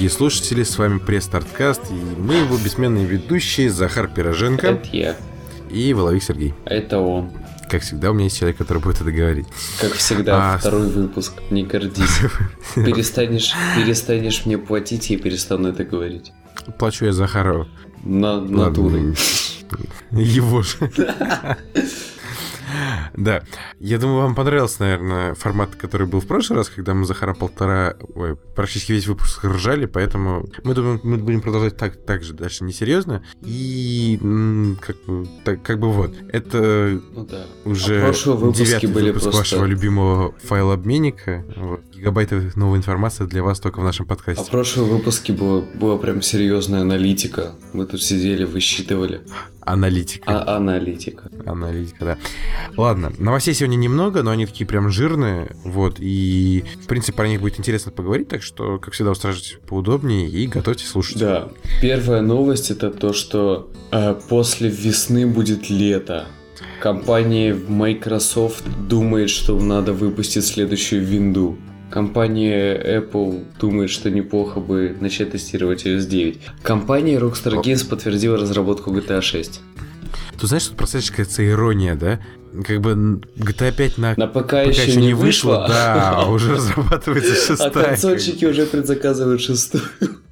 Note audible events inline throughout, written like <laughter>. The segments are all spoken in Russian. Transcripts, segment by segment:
Дорогие слушатели, с вами пресс-старткаст, и мы его бессменные ведущие Захар Пироженко Это я. и Воловик Сергей. Это он. Как всегда, у меня есть человек, который будет это говорить. Как всегда, А, второй выпуск. Не гордись. <laughs> Перестанешь, перестанешь мне платить, я перестану это говорить. Плачу я Захару. На натурой. Его же. <laughs> Да. Я думаю, вам понравился, наверное, формат, который был в прошлый раз, когда мы Захара полтора, ой, практически весь выпуск ржали, поэтому мы думаем, мы будем продолжать так, так же дальше несерьезно. И как, бы- так, как бы вот, это Ну да. уже А девятый были выпуск просто- вашего любимого файлообменника. Вот. Гигабайты новой информации для вас только в нашем А подкасте. в прошлом выпуске было, была прям серьезная аналитика. Мы тут сидели, высчитывали. Аналитика. А аналитика. Аналитика, да. Ладно, новостей сегодня немного, но они такие прям жирные, вот, и, в принципе, про них будет интересно поговорить, так что, как всегда, устраивайтесь поудобнее и готовьтесь слушать. Да. Первая новость это то, что э, после весны будет лето. Компания Microsoft думает, что надо выпустить следующую винду. Компания Apple думает, что неплохо бы начать тестировать iOS 9. Компания Rockstar. Games подтвердила разработку GTA 6. Ты знаешь, тут просачивается ирония, да? Как бы GTA 5 на... На ПК, пока еще, не вышло, да, а уже <laughs> разрабатывается а шестая. бы. консольщики уже предзаказывают шестую.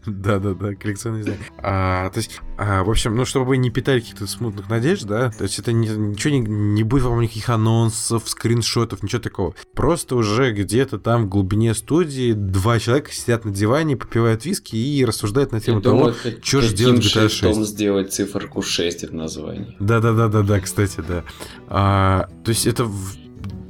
Да-да-да, коллекционный издание. А, то есть, а, в общем, ну, чтобы вы не питали каких-то смутных надежд, да, то есть это не- ничего не, не будет вам никаких анонсов, скриншотов, ничего такого. Просто уже где-то там в глубине студии два человека сидят на диване, попивают виски и рассуждают на тему Я думаю, того, как- чё же делать в GTA шрифтом 6? сделать циферку 6 в названии. Да-да-да-да-да, кстати, да. А, то есть это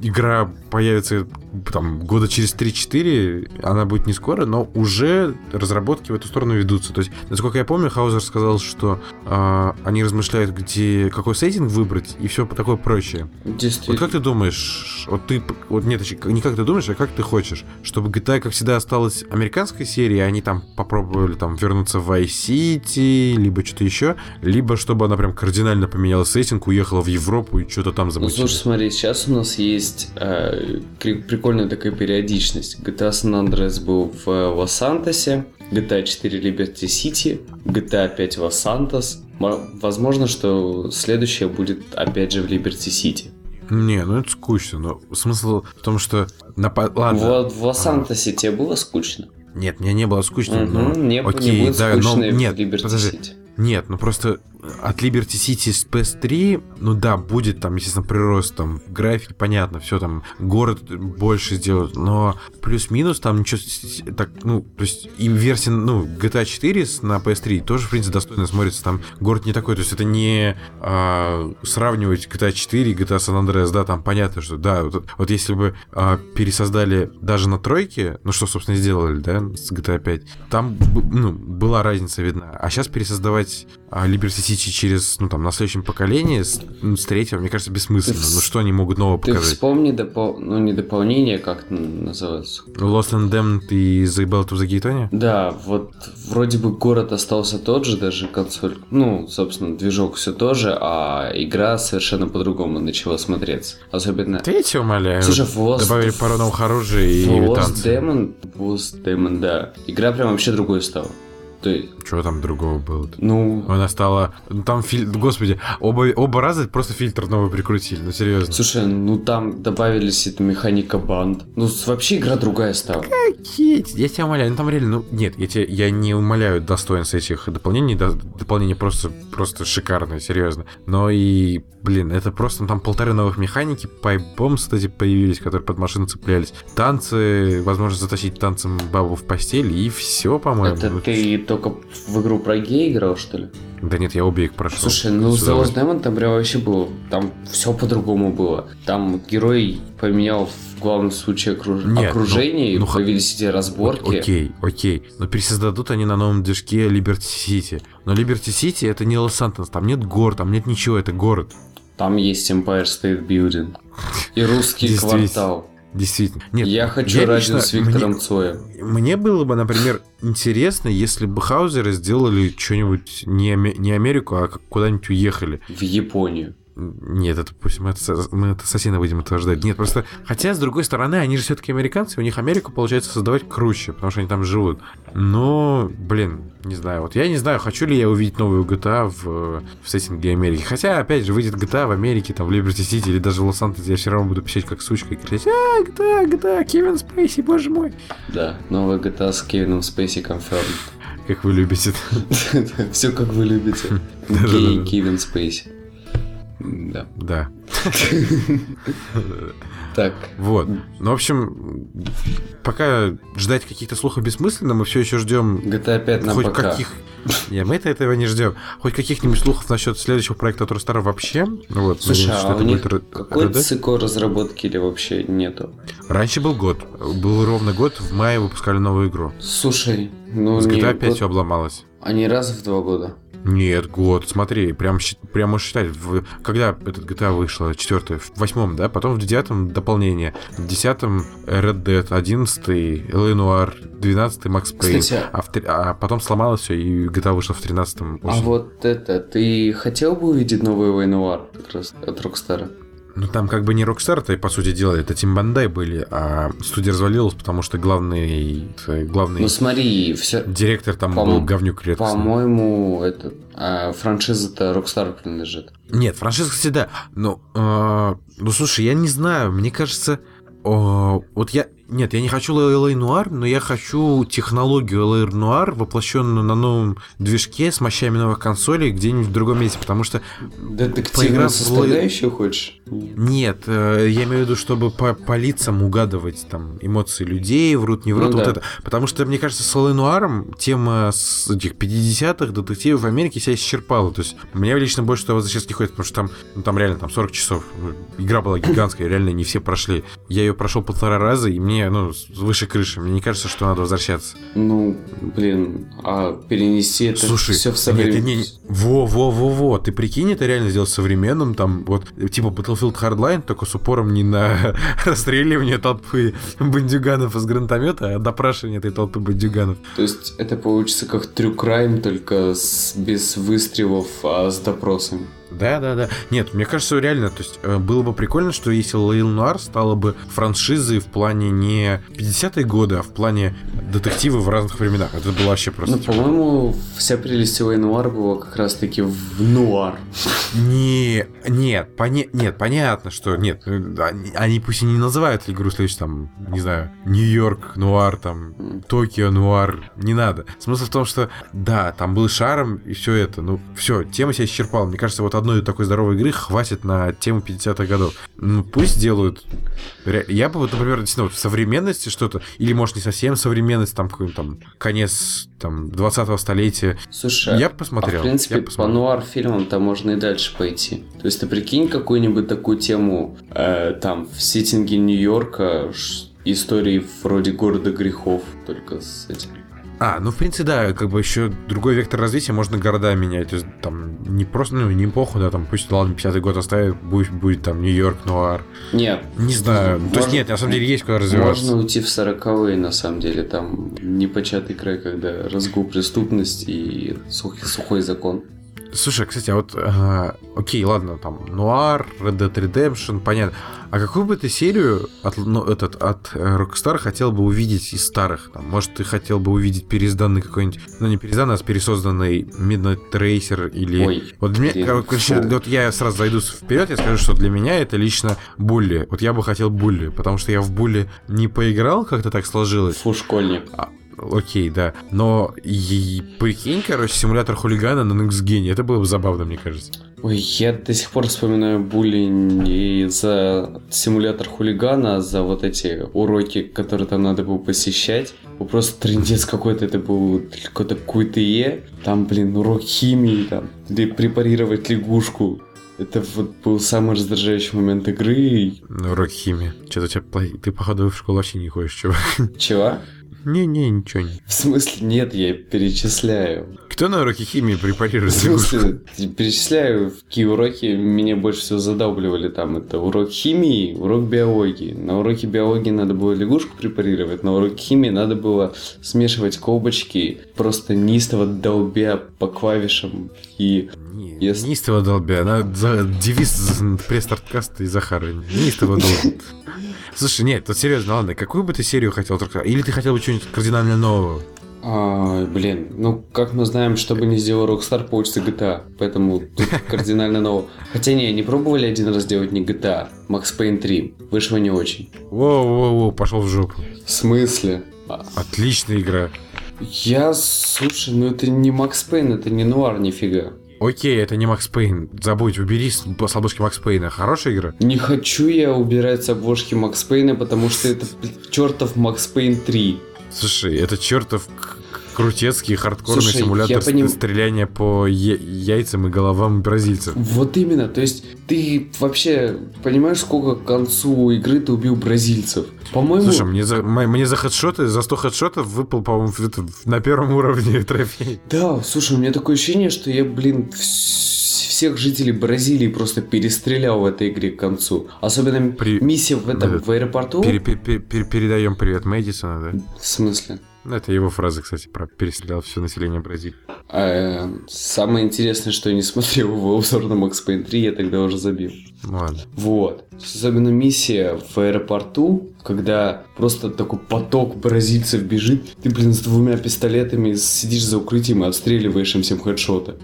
игра появится там года через 3-4, она будет не скоро, но уже разработки в эту сторону ведутся. То есть, насколько я помню, Хаузер сказал, что а, они размышляют, где какой сеттинг выбрать и все такое прочее. Вот Действительно. как ты думаешь, вот ты, вот нет, не как ты думаешь, а как ты хочешь, чтобы GTA, как всегда, осталась американской серией, а они там попробовали там вернуться в Vice City, либо что-то еще, либо чтобы она прям кардинально поменяла сеттинг, уехала в Европу и что-то там Ну, замутила. слушай, смотри, сейчас у нас есть э, прикольная такая периодичность. GTA San Andreas был в Лос-Сантосе, GTA 4 Liberty City, GTA 5 Лос-Сантос. Мо- Возможно, что следующее будет опять же в Liberty City. Не, ну это скучно, но смысл в том, что... На... Ладно. Вот в Лос-Сантосе тебе было скучно? Нет, мне не было скучно, но... Мгм, не, окей, не будет да, но- скучно и нет, подожди. City. Нет, ну просто от Liberty City с PS3, ну да, будет там, естественно, прирост там в графике, понятно, все там, город больше сделают, но плюс-минус там ничего так, ну, то есть и версия, ну, GTA 4 с- на PS3 тоже, в принципе, достойно смотрится, там город не такой, то есть это не а, сравнивать GTA 4 и GTA San Andreas, да, там понятно, что, да, вот, вот если бы а, пересоздали даже на тройке, ну, что, собственно, сделали, да, с GTA 5, там, ну, была разница видна, а сейчас пересоздавать а, Liberty City через, ну, там, на следующем поколении, с, ну, с третьего, мне кажется, бессмысленно, Ты ну, что они могут нового Ты показать? вспомни, допол- ну не дополнение, как это называется? Lost and Damned и The Belt of the Gate Да, вот вроде бы город остался тот же, даже консоль, ну, собственно, движок все то же, а игра совершенно по-другому начала смотреться. Особенно... Тебя умоляю. Слушай, в Lost- Добавили пару новых оружий и Lost танцы. Demon, Lost Demon, да, игра прям вообще другой стала. То есть, Чего там другого было? ну, Она стала... Ну, там фильтр... Господи, оба, оба раза просто фильтр новый прикрутили, ну серьезно. слушай, ну там добавились эта механика банд. Ну, вообще игра другая стала. Какие? Я тебя умоляю, ну там реально, ну нет, я, тебя, я не умоляю достоинств этих дополнений, до- дополнения просто, просто шикарные, серьезно. Но и, блин, это просто, ну, там полторы новых механики, пайбомс, кстати, появились, которые под машины цеплялись. Танцы, возможность затащить танцем бабу в постель, и все, по-моему. Это ты только в игру про гей играл, что ли? Да нет, я обе их прошел. Слушай, ну С удовольствием. Demon там прям вообще было. Там все по-другому было. Там герой поменял в главном случае окруж- Нет, окружение, ну- ну, и появились эти разборки. Окей, окей. Но пересоздадут они на новом движке Liberty City. Но Liberty City это не Лос-Сантос, там нет гор, там нет ничего, это город. Там есть Empire State Building. И русский <laughs> квартал. Действительно. Нет, Я хочу я радио лично- с Виктором мне- Цоем. Мне было бы, например, интересно, если бы Хаузеры сделали что-нибудь не, не Америку, а куда-нибудь уехали. В Японию. Нет, это пусть мы это, мы это ассасина будем утверждать. Нет, просто... Хотя, с другой стороны, они же все-таки американцы, у них Америку получается создавать круче, потому что они там живут. Но, блин, не знаю. Вот я не знаю, хочу ли я увидеть новую GTA в, в сеттинге Америки. Хотя, опять же, выйдет GTA в Америке, там, в Либерти-Сити или даже в Лос-Анджелесе, я все равно буду пищать как сучка и кричать «А, GTA, GTA, Кевин Спейси, боже мой!» Да, новая GTA с Кевином Спейси confirmed. Как вы любите. <laughs> Все как вы любите. <laughs> Гей Кевин Спейси. Да. Да. <laughs> Так. Вот. Ну, в общем, пока ждать каких-то слухов бессмысленно, мы все еще ждем GTA 5 на хоть каких... Не, мы это этого не ждем. Хоть каких-нибудь слухов насчет следующего проекта от Rockstar вообще. Ну Вот, Слушай, надеемся, а у них будет какой цикл разработки или вообще нету? Раньше был год. Был ровно год. В мае выпускали новую игру. Слушай, ну С GTA 5 год- обломалось. Они раз в два года. Нет, год, смотри, прям, щи- прям можешь считать, в- когда этот GTA вышла, четвертый, в восьмом, да, потом в девятом дополнение, в десятом Red Dead, одиннадцатый LA Noir, двенадцатый Max Payne, Кстати, а, в три- а потом сломалось все, и GTA вышла в тринадцатом а вот это, ты хотел бы увидеть новый как раз от Rockstar а? Ну там как бы не Rockstar, это по сути дела, это Team Bondi были, а студия развалилась, потому что главный, главный Ну смотри, все, директор там по-мо- был говнюк редкостный. по-моему, это а, франшиза-то Rockstar принадлежит. Нет, франшиза, кстати, да. Но, э, ну, слушай, я не знаю, мне кажется, о, вот я... Нет, я не хочу LA Noire, но я хочу технологию LA Noire, воплощенную на новом движке с мощами новых консолей где-нибудь в другом месте, потому что... Детективную составляющую хочешь? Нет, э, я имею в виду, чтобы по, по лицам угадывать там эмоции людей, врут, не врут, Ну вот да. это. Потому что, мне кажется, с LA Noir тема с этих 50-х детективов в Америке себя исчерпала. То есть мне лично больше туда возвращаться не хочет, потому что там, ну, там реально там 40 часов. Игра была гигантская, реально не все прошли. Я ее прошел полтора раза, и мне, ну, с- выше крыши. Мне не кажется, что надо возвращаться. Ну, блин, а перенести это Слушай, все в современном... не, не, во, во, во, во, ты прикинь, это реально сделать современным, там, вот, типа Battlefield Hardline, только с упором не на <laughs> расстреливание толпы бандюганов из гранатомета, а допрашивание этой толпы бандюганов. То есть это получится как Crime, только с- без выстрелов, а с допросами. Да, да, да. Нет, мне кажется, реально, то есть э, было бы прикольно, что если Лейл Нуар стала бы франшизой в плане не 50-е годы, а в плане детективы в разных временах. Это было вообще просто... Ну, по-моему, вся прелесть Уэй Нуар была как раз-таки в нуар. Не, нет, поня... нет, понятно, что нет, э, они, они пусть и не называют игру следующей, там, не знаю, Нью-Йорк Нуар, там. Токио Нуар, не надо. Смысл в том, что, да, там был шаром и все это, ну, все, тема себя исчерпала. Мне кажется, вот одной такой здоровой игры хватит на тему 50-х годов. Ну, пусть делают. Я бы, вот, например, действительно, вот в современности что-то, или, может, не совсем современность, там, какой-нибудь там конец, там, 20-го столетия. Слушай, Я бы а посмотрел. в принципе, я по посмотрел. нуар-фильмам там можно и дальше пойти. То есть ты прикинь какую-нибудь такую тему э, там в сеттинге Нью-Йорка, истории вроде города грехов, только с этим. А, ну, в принципе, да, как бы еще другой вектор развития, можно города менять. То есть, там, не просто, ну, не похуй, да, там, пусть, ладно, 50-й год оставит, будет, будет там Нью-Йорк, Нуар. Нет, Не знаю. То есть, Можно- нет, на самом деле есть куда развиваться. можно уйти в сороковые, на самом деле, там непочатый край, когда разгул преступности и сухой, сухой закон. Слушай, кстати, а вот, а, окей, ладно, там, Нуар, Red Dead Redemption, понятно. А какую бы ты серию от, ну, этот, от э, Rockstar хотел бы увидеть из старых? Там, может, ты хотел бы увидеть переизданный какой-нибудь, ну, не переизданный, а пересозданный Midnight Tracer или... Ой, Вот для меня, короче, вот я сразу зайду вперед, я скажу, что для меня это лично Булли. Вот я бы хотел Булли, потому что я в Булли не поиграл, как-то так сложилось. Фу, школьник. А, Окей, да. Но и, прикинь, короче, симулятор хулигана на Next Gen. Это было бы забавно, мне кажется. Ой, я до сих пор вспоминаю були не за симулятор хулигана, а за вот эти уроки, которые там надо было посещать. Просто трендец какой-то, это был какой-то QTE, там, блин, урок химии, там, препарировать лягушку. Это вот был самый раздражающий момент игры. Ну, урок химии. Что-то у тебя... Ты, походу, в школу вообще не ходишь, чувак. Чего? Не-не, ничего не. В смысле, нет, я перечисляю. Кто на уроке химии препарирует В смысле, перечисляю, какие уроки меня больше всего задалбливали там. Это урок химии, урок биологии. На уроке биологии надо было лягушку препарировать, на уроке химии надо было смешивать колбочки, просто неистово долбя по клавишам и... Не, Yes. Неистово долбя. Она за, девиз пресс-старткаста и Захара. Неистово долбя. <laughs> Слушай, нет, тут серьезно, ладно, какую бы ты серию хотел только... Или ты хотел бы что-нибудь кардинально нового? А, блин, ну, как мы знаем, что бы ни сделал Rockstar, получится GTA. Поэтому тут <laughs> кардинально ново. Хотя не, не пробовали один раз делать не GTA. Max Payne 3. Вышло не очень. Воу-воу-воу, пошел в жопу. В смысле? А, Отличная игра. Я, слушай, ну это не Макс Пейн, это не нуар, нифига. Окей, это не Макс Пейн. Забудь, убери с обложки Макс Пейна. Хорошая игра? Не хочу я убирать с обложки Макс Пейна, потому что это чертов Макс Пейн 3. Слушай, это чертов крутецкий хардкорный Слушай, симулятор поним- стреляния по яйцам и головам бразильцев. Вот именно, то есть ты вообще понимаешь, сколько к концу игры ты убил бразильцев? По-моему, Слушай, мне за, мне за хедшоты, за 100 хедшотов выпал, по-моему, на первом <laughs> уровне трофей. да, слушай, у меня такое ощущение, что я, блин, вс- всех жителей Бразилии просто перестрелял в этой игре к концу. Особенно При- миссия в этом, Да. в аэропорту. Пере- пе- пе- пе- передаем привет Мэдисона, да? В смысле? Ну, Это его фраза, кстати, про перестрелял все население Бразилии. А, самое интересное, что я не смотрел его обзор на Max Payne 3, я тогда уже забил. Ну ладно. Вот. Особенно миссия в аэропорту, когда просто такой поток бразильцев бежит, ты, блин, с двумя пистолетами сидишь за укрытием и отстреливаешь им всем хедшоты.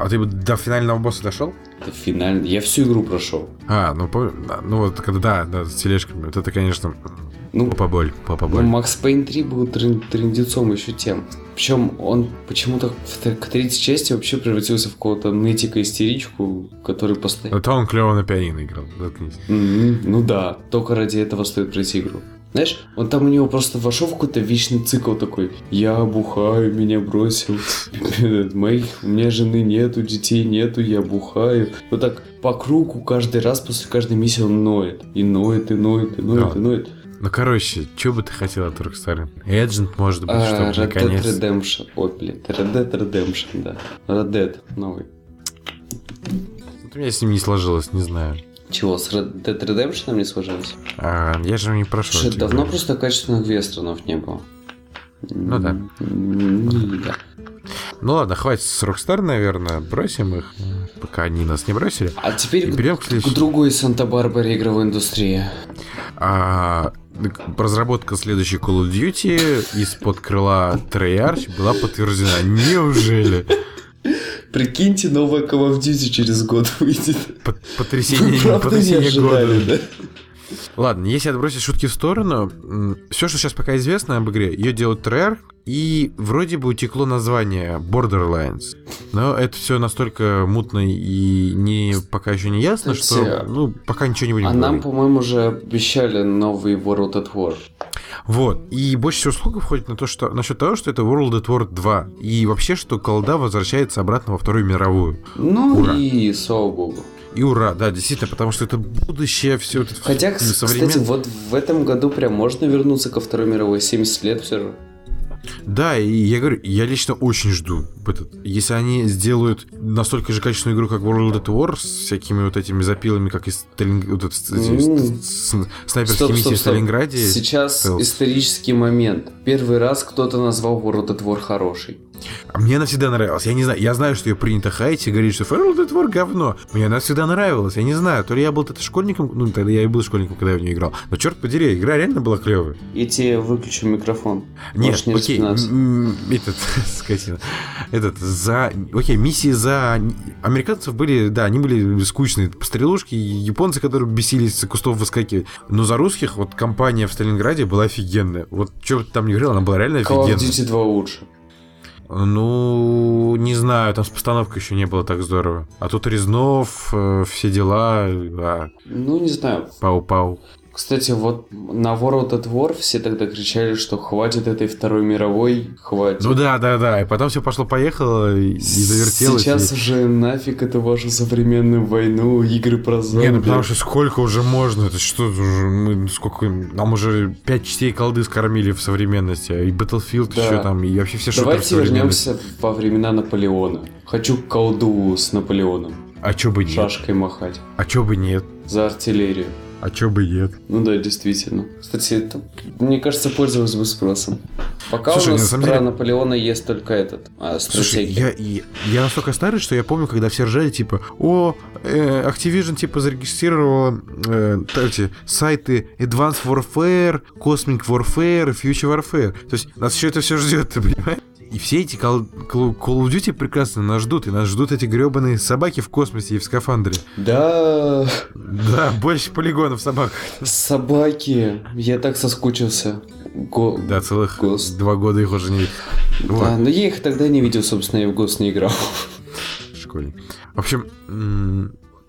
А ты бы до финального босса дошел? Это финально. Я всю игру прошел. А, ну, ну вот, когда, да, да, с тележками. Вот это, конечно, Ну, попа боль, попа ну. Макс Пейн 3 был трен- трендецом еще тем. Причем он почему-то к третьей части вообще превратился в какого-то нытика-истеричку, который постоянно... Это он клево на пианино играл, заткнись. Мгм, Ну да, только ради этого стоит пройти игру. Знаешь, он там у него просто вошел в какой-то вечный цикл такой. Я бухаю, меня бросил. <laughs> Моих, у меня жены нету, детей нету, я бухаю. Вот так по кругу каждый раз после каждой миссии он ноет. И ноет, и ноет, и ноет, Да. и ноет. Ну, короче, что бы ты хотел от Rockstar? Agent, может быть, А, чтобы Red Dead наконец... Redemption. Ой, блин, Red Dead Redemption, да. Red Dead новый. Вот У меня с ним не сложилось, не знаю. Чего, с Red Dead Redemption не сложилось? А, я же не прошел. Слушай, давно игры. просто качественных вестернов не было. Ну да. М, Да. Ну ладно, хватит с Rockstar, наверное. Бросим их, пока они нас не бросили. А теперь И к, к к другой Санта-Барбаре игровой индустрии. А, разработка следующей Call of Duty из-под крыла Treyarch была подтверждена. Неужели? Прикиньте, новая Call of Duty через год <laughs> выйдет. Потрясение, потрясение года. ожидали, да? Ладно, если отбросить шутки в сторону, все, что сейчас пока известно об игре, ее делают Treyarch, и вроде бы утекло название Borderlands. Но это все настолько мутно и не, пока еще не ясно, Кстати, что ну, пока ничего не будем А нам, говорить. по-моему, уже обещали новый World at War. Вот. И больше всего слухов ходит на то, что насчет того, что это World at War 2. И вообще, что колда возвращается обратно во Вторую мировую. Ну Ура. и слава богу. И ура, да, действительно, потому что это будущее, все это Хотя, современ- кстати, вот в этом году прям можно вернуться ко Второй мировой. 70 лет все равно. Да, и я говорю, я лично очень жду этот. Если они сделают настолько же качественную игру, как World at War, с всякими вот этими запилами, как из Сталин... вот это, с- М. с- с- снайперские миссии в Сталинграде. Сейчас стелс. исторический момент. Первый раз кто-то назвал World at War хороший. А мне она всегда нравилась. Я не знаю, я знаю, что ее принято хаять и говорить, что World at War говно. Мне она всегда нравилась. Я не знаю, то ли я был тогда школьником, ну, тогда я и был школьником, когда я в нее играл. Но черт подери, игра реально была клевая. Я тебе выключу микрофон. Нет, не окей, этот, <laughs> скотина, этот, за, окей, миссии за американцев были, да, они были скучные, стрелушки, японцы, которые бесились с кустов выскакивать, но за русских вот компания в Сталинграде была офигенная, вот что бы ты там не говорил, она была реально Call of офигенная. Duty 2 лучше. Ну, не знаю, там с постановкой еще не было так здорово. А тут Резнов, э, все дела, а, Ну, не знаю. пау-пау. Кстати, вот на World at War все тогда кричали, что хватит этой Второй мировой, хватит. Ну да, да, да. И потом все пошло-поехало и, завертелось. Сейчас и... уже нафиг это вашу современную войну, игры про зомби. Не, ну потому что сколько уже можно? Это что уже? Мы сколько... Нам уже пять частей колды скормили в современности. И Battlefield Да. еще там, и вообще все шутеры в Давайте вернемся во времена Наполеона. Хочу колду с Наполеоном. А чё бы нет? Шашкой махать. А чё бы нет? За артиллерию. А чё бы нет? Ну да, действительно. Кстати, это, мне кажется, пользовалось бы спросом. Пока Слушай, у нас на про деле- Наполеона есть только этот, а, Слушай, я, и- я настолько старый, что я помню, когда все ржали, типа, о, э, Activision, типа, зарегистрировала э, эти сайты Advanced Warfare, Cosmic Warfare, Future Warfare. То есть нас еще это все ждет, ты понимаешь? И все эти Call, Call- Call of Duty прекрасно нас ждут, и нас ждут эти гребаные собаки в космосе и в скафандре. Да, Да, больше полигонов собак. собаки. Я так соскучился. Го- Да, целых Гост. два года их уже не видел. Вот. Да, но я их тогда не видел, собственно, я в ГОСТ не играл. школьник. В общем,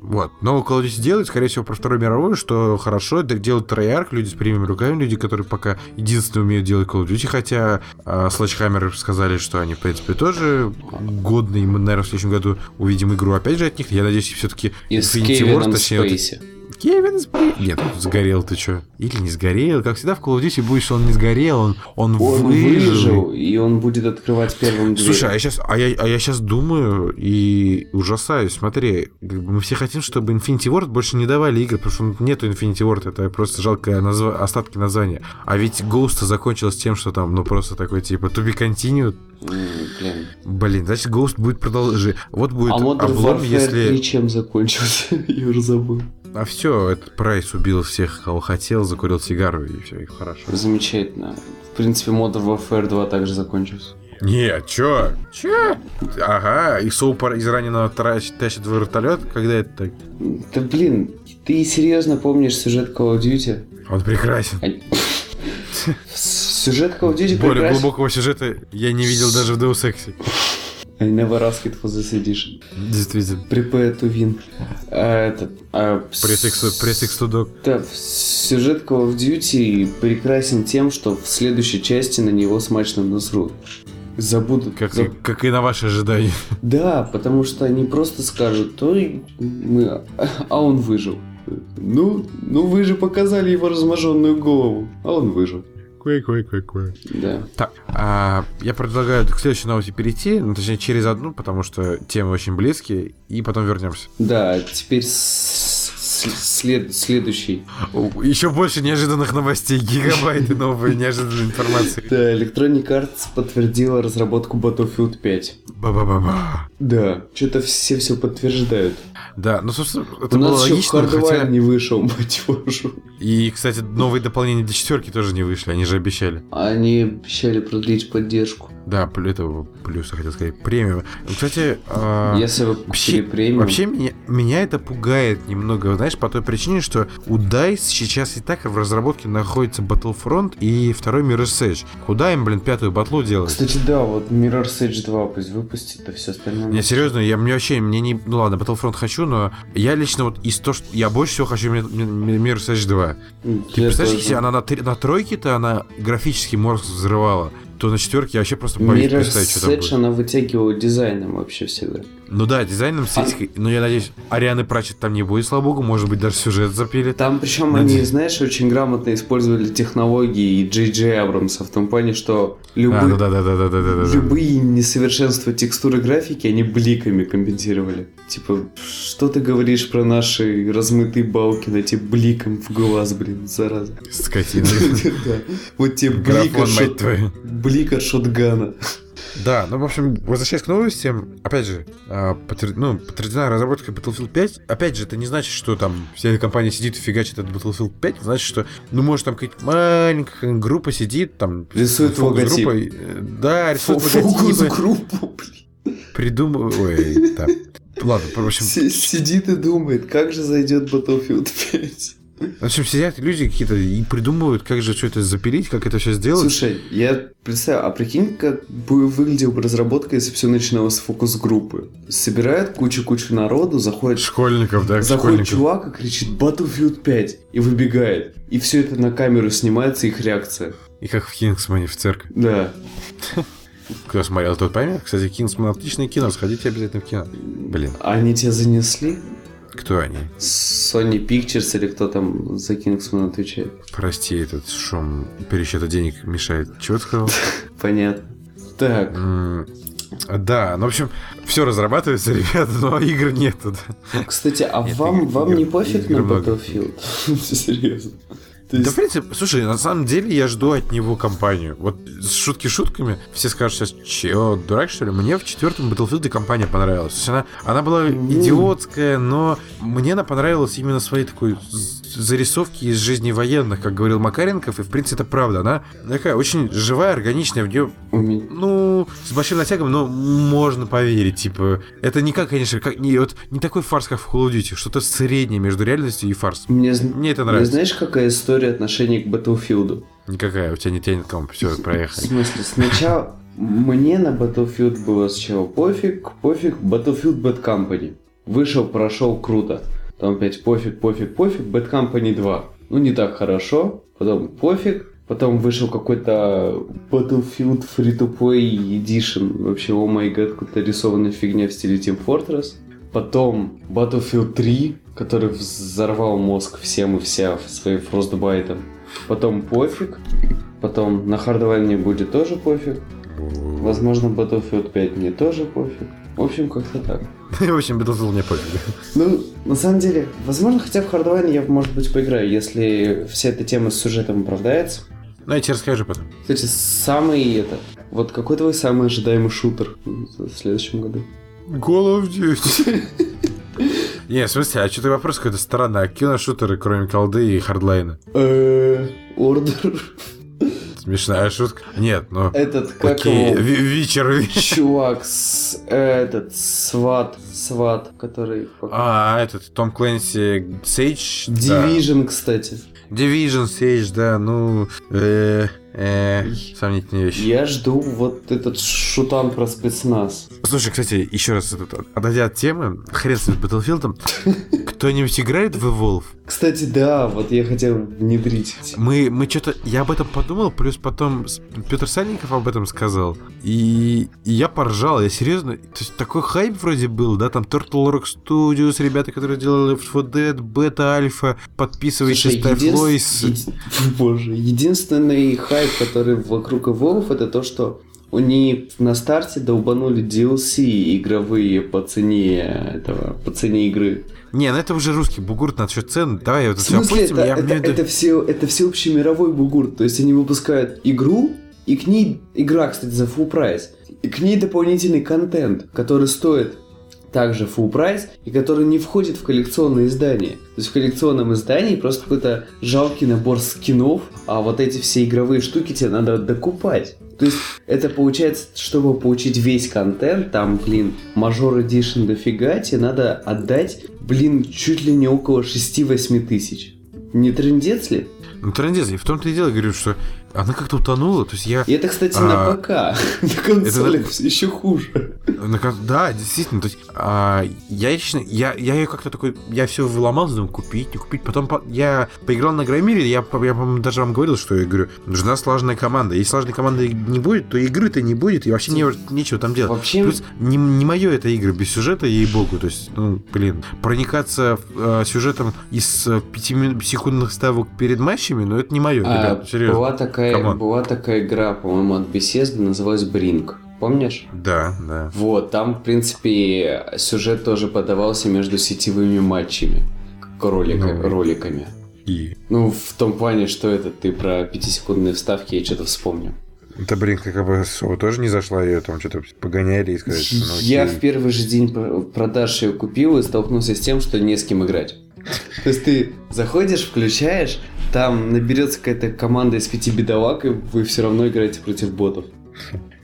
вот. Новый Call of Duty скорее всего, про Вторую мировую, что хорошо. Это делают Treyarch, люди с прямыми руками, люди, которые пока единственные умеют делать Call of Duty, хотя а, Sledgehammer сказали, что они, в принципе, тоже годные. Мы, наверное, в следующем году увидим игру опять же от них. Я надеюсь, все-таки Infinity Кевином точнее, вот-. Кевин Спей... Нет, сгорел ты чё? Или не сгорел. Как всегда в Call of Duty будет, что он не сгорел, он, он, Он выжил. выжил, и он будет открывать первым дверь. Слушай, а я сейчас, а я, а я сейчас думаю и ужасаюсь. Смотри, как бы мы все хотим, чтобы Infinity Ward больше не давали игры, потому что нету Infinity Ward, это просто жалкое назва- остатки названия. А ведь Ghost закончилось тем, что там, ну просто такой типа to be continued. Блин. Блин, значит Ghost будет продолжить. Вот будет А облом, Warfare если... 3 чем закончился? <laughs> Я уже забыл. А все, этот Прайс убил всех, кого хотел, закурил сигару, и все, и хорошо. Замечательно. В принципе, Modern Warfare 2 также закончился. Не, чё? Чё? Ага, и Соупар из раненого тащит в вертолет, когда это так? Да блин, ты серьезно помнишь сюжет Call of Duty? Он прекрасен. Сюжет Call of Duty Более прекрасен. глубокого сюжета я не видел даже в Deus Ex. Never asked it for this edition. Действительно. Prepare to win. А, этот, а, Пресс пресс тудок. Да, сюжет Call of Duty прекрасен тем, что в следующей части на него смачно насрут. Забудут. Как, за- и, как и на ваши ожидания. Да, потому что они просто скажут, ой, мы... а он выжил. Ну, ну вы же показали его разможенную голову, а он выжил. Кой, кой, кой, кой. Да. Так, а, я предлагаю к следующей новости перейти, ну, точнее, через одну, потому что темы очень близкие, и потом вернемся. Да, теперь след- следующий. Еще больше неожиданных новостей, гигабайты новой неожиданной информации. Да, Electronic Arts подтвердила разработку Battlefield 5. Ба-ба-ба-ба. Да, что-то все все подтверждают. Да, ну, собственно, это У было нас еще логично, Hardline хотя... не вышел, мать вашу. И, кстати, новые дополнения для четверки тоже не вышли, они же обещали. Они обещали продлить поддержку. Да, это плюс, я хотел сказать, премиум. Кстати, а, Если вы купили премиум... Вообще меня, меня это пугает немного, знаешь, по той причине, что у DICE сейчас и так в разработке находится Battlefront и второй Mirror's Edge. Куда им, блин, пятую батлу делать? Кстати, да, вот Mirror's Edge 2 пусть выпустит, а все остальное... Не, серьезно, я мне вообще, мне не... Ну ладно, Battlefront хочу, но я лично вот из того, что... Я больше всего хочу Ми- Ми- Ми- Mirror's Edge 2. М, Ты представляешь, если она на, на тройке-то она графически мозг взрывала, то на четверке я вообще просто боюсь представить, что Mirror's там будет. она вытягивала дизайном вообще всегда. Ну да, дизайном сетикой, но я надеюсь, Арианы Прачет там не будет, слава богу, может быть, даже сюжет запилит. Там причем Надеюсь. они, знаешь, очень грамотно использовали технологии и Джей Джей Абрамса в том плане, что любые, А, ну да, да, да, да, да, да, да. любые несовершенства текстуры графики они бликами компенсировали. Типа, что ты говоришь про наши размытые балки на тебе бликом в глаз, блин, зараза. Скотина. <laughs> Вот тебе блик от твою. блик от шотгана. Да, ну, в общем, возвращаясь к новостям, опять же, а, подтвер- ну, подтверждена разработка Battlefield 5. Опять же, это не значит, что там вся компания сидит и фигачит этот Battlefield 5. Значит, что, ну, может, там какая-то маленькая группа сидит, там... Рисует логотип. э, Да, рисует Фокус логотипы, группу, блин. придумывает... Да. Ладно, в общем, Си- Сидит и думает, как же зайдет Battlefield 5. В общем, сидят люди какие-то и придумывают, как же все это запилить, как это все сделать. Слушай, я представляю, а прикинь, как бы выглядела бы разработка, если бы все начиналось с фокус-группы. Собирают кучу-кучу народу, заходит... Школьников, да, Заходит школьников. чувак и кричит Battlefield 5 и выбегает. И все это на камеру снимается, их реакция. И как в Кингсмане в церковь. Да. <laughs> Кто смотрел, тот поймет. Кстати, Кингсман отличное кино, сходите обязательно в кино. Блин, они тебя занесли? кто они? Sony Pictures или кто там за Кингсман отвечает? Прости, этот шум пересчета денег мешает. Чего ты сказал? <laughs> Понятно. Так, Да, ну, в общем, все разрабатывается, <laughs> ребята, но игр нету. кстати, а вам, вам не пофиг на. Battlefield? <laughs> Серьезно. То Да, есть- в принципе, слушай, на самом деле я жду от него компанию. Вот с шутки шутками, все скажут сейчас, че, дурак что ли? Мне в четвертом Battlefield компания понравилась. То есть она, она была идиотская, но мне она понравилась именно своей такой зарисовки из жизни военных, как говорил Макаренков, и в принципе это правда. Она такая очень живая, органичная, в нее ну, с большим натягом, но можно поверить, типа, это не как, конечно, как, не, вот, не такой фарс, как в Call of Duty, что-то среднее между реальностью и фарсом. Мне, Мне это мне нравится. знаешь, какая история отношения к Battlefield? Никакая, у тебя не тянет комп, все, В проехали. смысле, сначала мне на Battlefield было сначала пофиг, пофиг, Battlefield Bad Company. Вышел, прошел, круто. Потом опять пофиг, пофиг, пофиг, Bad Company 2. Ну, не так хорошо. Потом пофиг. Потом вышел какой-то Battlefield Free-to-Play Edition. Вообще, о май гад, какая-то рисованная фигня в стиле Team Fortress. Потом Battlefield 3, который взорвал мозг всем и вся своим фростбайтом. Потом пофиг. Потом на Hardline мне будет тоже пофиг. Возможно, Battlefield 5 мне тоже пофиг. В общем, как-то так. <laughs> В общем, Battlefield мне пофиг. Ну, на самом деле, возможно, хотя в Hardline я, может быть, поиграю, если вся эта тема с сюжетом оправдается. Ну, я тебе расскажу потом. Кстати, самый это... Вот какой твой самый ожидаемый шутер в следующем году? Call of Duty. <laughs> Не, в смысле, а что-то вопрос какой-то странный. А киношутеры, кроме колды и Hardline а? Ордер. Смешная шутка. Нет, ну... Этот, как Окей, его? Witcher, Вичер. Чувак, с, этот, сват, сват, который... А, этот, Том Клэнси, Сейдж. да. Division, кстати. Division, Сейдж, да, ну... э, э, Сомнительные вещи. Я жду вот этот шутан про спецназ. Слушай, кстати, еще раз, этот, отойдя от темы, хрен с Battlefield, <laughs> кто-нибудь играет в Evolve? Кстати, да, вот я хотел внедрить. Мы, мы что-то... Я об этом подумал, плюс потом Петр Сальников об этом сказал. И, и я поржал, я серьезно... То есть такой хайп вроде был, да, там Turtle Rock Studios, ребята, которые делали Left 4 Dead, Beta, Альфа, подписывайтесь, ставь един- лойс. еди- <laughs> Боже, единственный хайп, который вокруг Evolve, это то, что они на старте долбанули DLC игровые по цене этого, по цене игры. Не, ну это уже русский бугурт насчет цен. Давай это все смысле, опустим. это, я это, это, все, это всеобщий мировой бугур. То есть они выпускают игру, и к ней... Игра, кстати, за full прайс. И к ней дополнительный контент, который стоит также full прайс, и который не входит в коллекционное издание. То есть в коллекционном издании просто какой-то жалкий набор скинов, а вот эти все игровые штуки тебе надо докупать. То есть это получается, чтобы получить весь контент, там, блин, мажор Edition дофига, тебе надо отдать, блин, чуть ли не около 6-8 тысяч. Не трендец ли? Ну, трендец, и в том-то и дело, говорю, что она как-то утонула. То есть я... И это, кстати, А, <laughs> на ПК. На консолях все еще хуже. На Да, действительно, то есть а, я лично, я, я ее как-то такой, я все выломался, думаю, купить, не купить, потом по- я поиграл на Граймире, я, я, по-моему, даже вам говорил, что я говорю, нужна слаженная команда, если слаженной команды не будет, то игры-то не будет, и вообще не, нечего там делать. Вообще- Плюс не, не мое это игры без сюжета, ей-богу, то есть, ну, блин, проникаться э, сюжетом из э, пятисекундных ставок перед матчами, ну, это не мое, А, ребят, серьезно. была, такая, come on. была такая игра, по-моему, от Bethesda, называлась Brink. Помнишь? Да, да. Вот, там, в принципе, сюжет тоже подавался между сетевыми матчами. ролика- Ну. роликами. И Ну, в том плане, что это ты про пятисекундные вставки, я что-то вспомнил. это, блин, как бы Сова тоже не зашла, ее там что-то погоняли и сказали, что, ну, Я окей. в первый же день про- продаж ее купил и столкнулся с тем, что не с кем играть. То есть ты заходишь, включаешь, там наберется какая-то команда из пяти бедолаг, и вы все равно играете против ботов.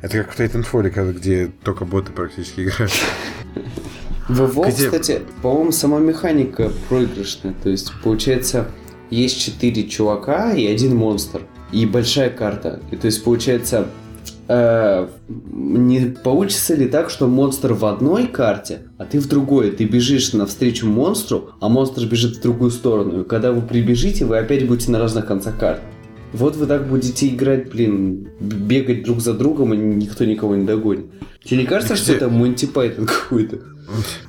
Это как в Titanfall, где только боты практически играют. В WoW, Где- кстати, по-моему, сама механика проигрышная. То есть, получается, есть четыре чувака и один монстр. И большая карта. И то есть получается, э, не получится ли так, что монстр в одной карте, а ты в другой? Ты бежишь навстречу монстру, а монстр бежит в другую сторону. И когда вы прибежите, вы опять будете на разных концах карт. Вот вы так будете играть, блин, бегать друг за другом, и никто никого не догонит. Тебе не кажется, что это Монти Пайтон какой-то?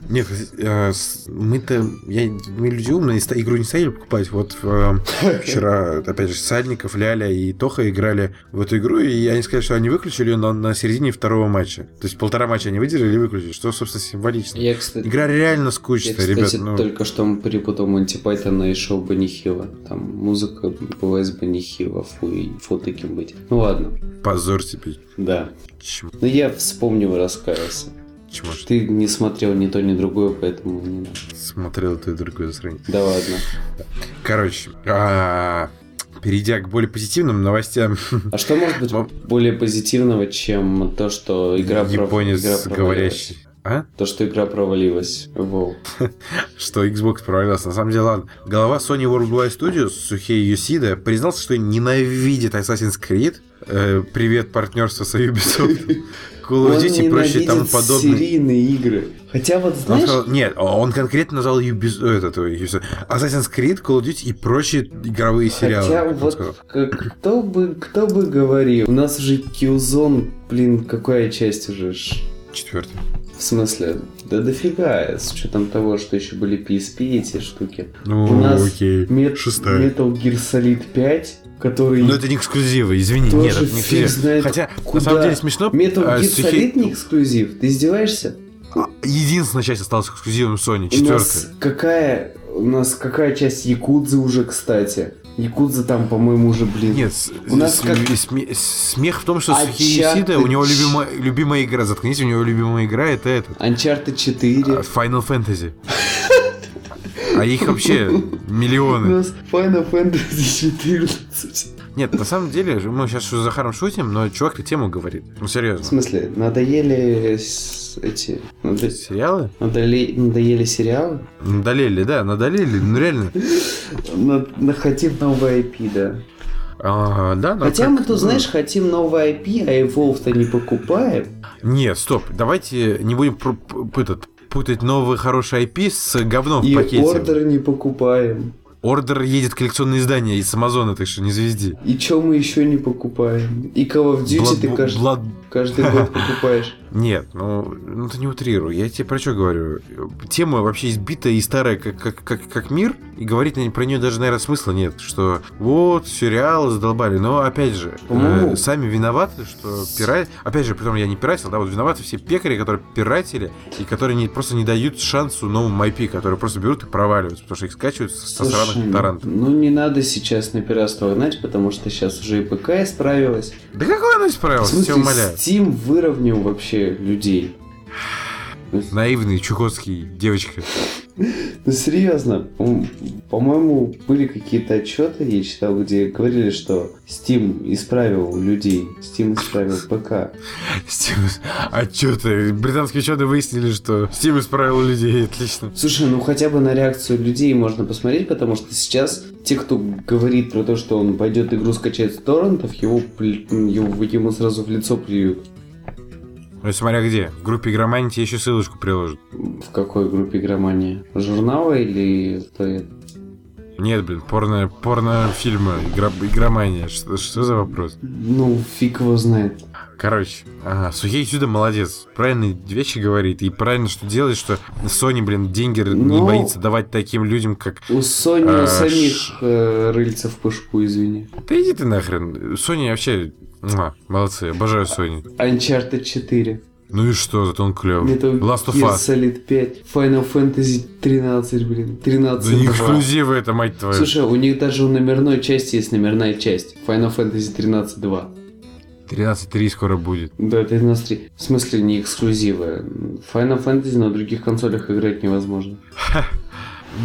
Нет, э, мы-то, я, мы люди умные, игру не стали покупать. Вот э, вчера, опять же, Сальников, Ляля и Тоха играли в эту игру, и они сказали, что они выключили ее на, на середине второго матча. То есть полтора матча они выдержали и выключили, что, собственно, символично. Я, кстати, Игра реально скучная, я, кстати, ребят. Ну... только что перепутал Монти Пайтона и шоу Банихила. Там музыка бывает с Банихила, фу, и фу таким быть. Ну ладно. Позор тебе. Да. Чему? Ну я вспомнил и раскаялся. Ж? Ты не смотрел ни то, ни другое, поэтому не надо. Смотрел то и другое сравнить. Да ладно. Короче, а, перейдя к более позитивным новостям. А что может быть более позитивного, чем то, что игра пров- Японец игра провалилась? говорящий. А? То, что игра провалилась. Воу. <laughs> Что Xbox провалился. На самом деле, ладно. Глава Sony Worldwide Studios Сухей Юсида признался, что ненавидит Assassin's Creed. Э, привет, партнерство с Ubisoft. <laughs> Call of Он Duty и прочее тому подобное. серийные игры. Хотя вот Он знаешь, сказал- нет, он конкретно назвал Ubis- этот, ой, Ubisoft, Assassin's Creed, Call of Duty и прочие игровые сериалы. Хотя он вот кто бы кто бы говорил, у нас уже Killzone, блин, какая часть уже? ж? Четвертый. В смысле, да дофига, с учетом того, что еще были PSP эти штуки. Ну, У нас окей. Мет- Шестая. Metal Gear Solid 5, который... Но это не эксклюзивы, извини, Тоже нет, это не эксклюзив. знает Хотя, куда. на самом деле смешно. Metal Gear Solid не эксклюзив, ты издеваешься? А, Единственная часть осталась эксклюзивом Sony, У нас четвертая. какая... У нас какая часть Якудзы уже, кстати? Якудза там, по-моему, уже, блин... Нет, У нас как- сме- смех в том, что А чат Юсида, ты у него любимая, любимая игра, заткнись, у него любимая игра это этот, Uncharted 4. а, Final Fantasy. <laughs> А их вообще У миллионы. нас Final Fantasy 14. Нет, на самом деле, мы сейчас с Захаром шутим, но чувак тему говорит. Ну, В серьезно. смысле, надоели эти... надо- Сериалы? надоели, надоели сериалы? Надолели, да, надолели, ну реально. Хотим новый IP, да. А, да, но Хотя как- мы тут, знаешь, хотим новый IP, а Evolve-то не покупаем. Нет, стоп, давайте не будем пр- п- этот, путать новый хороший IP с говном И в пакете. ордер не покупаем. Ордер едет коллекционное издание из Амазона, так что не звезди. И чё мы еще не покупаем? И Call of Duty Blood- ты каждый, Blood- каждый год покупаешь. <laughs> Нет, ну, ну ты не утрируй. Я тебе про что говорю? Тема вообще избитая и старая, как, как, как, как мир, и говорить про нее даже, наверное, смысла нет. Что вот, сериалы задолбали. Но, опять же, э, сами виноваты, что пират... Опять же, притом я не пиратил, да, вот виноваты все пекари, которые пиратели, и которые не, просто не дают шансу новому IP, которые просто берут и проваливаются, потому что их скачивают со Слушай, сраных торрентов. ну не надо сейчас на пиратство гнать, потому что сейчас уже и ПК исправилась. Да какое оно В исправилось, смысле, тебя умоляю. Steam выровнял вообще людей. Наивный, чукотский девочка. Ну серьезно, по-моему, были какие-то отчеты, я читал, где говорили, что Steam исправил людей, Steam исправил ПК. Steam... А чё ты? Британские ученые выяснили, что Steam исправил людей. Отлично. Слушай, ну хотя бы на реакцию людей можно посмотреть, потому что сейчас те, кто говорит про то, что он пойдет игру скачать с торрентов, его, его- ему сразу в лицо плюют. Ну, смотря где. В группе игромании тебе еще ссылочку приложат. В какой группе игромания? Журнала или кто это? Нет, блин, порно, порно-фильмы, игра, игромания. Что, что за вопрос? Ну, фиг его знает. Короче, ага, Сухей сюда молодец. Правильные вещи говорит. И правильно, что делает, что Sony, блин, деньги не Ну- боится давать таким людям, как... У Sony А, у самих ш- э, рыльца в пушку, извини. Да иди ты нахрен. Sony вообще... муа, молодцы, обожаю Sony. Uncharted 4. Ну и что, зато он клевый. Metal Last of Us. Solid 5. Final Fantasy 13, блин. 13 Да не 2. эксклюзивы это, мать твою. Слушай, у них даже у номерной части есть номерная часть. Final Fantasy 13 2. 13.3 скоро будет. Да, 13.3. В смысле, не эксклюзивы. Final Fantasy на других консолях играть невозможно.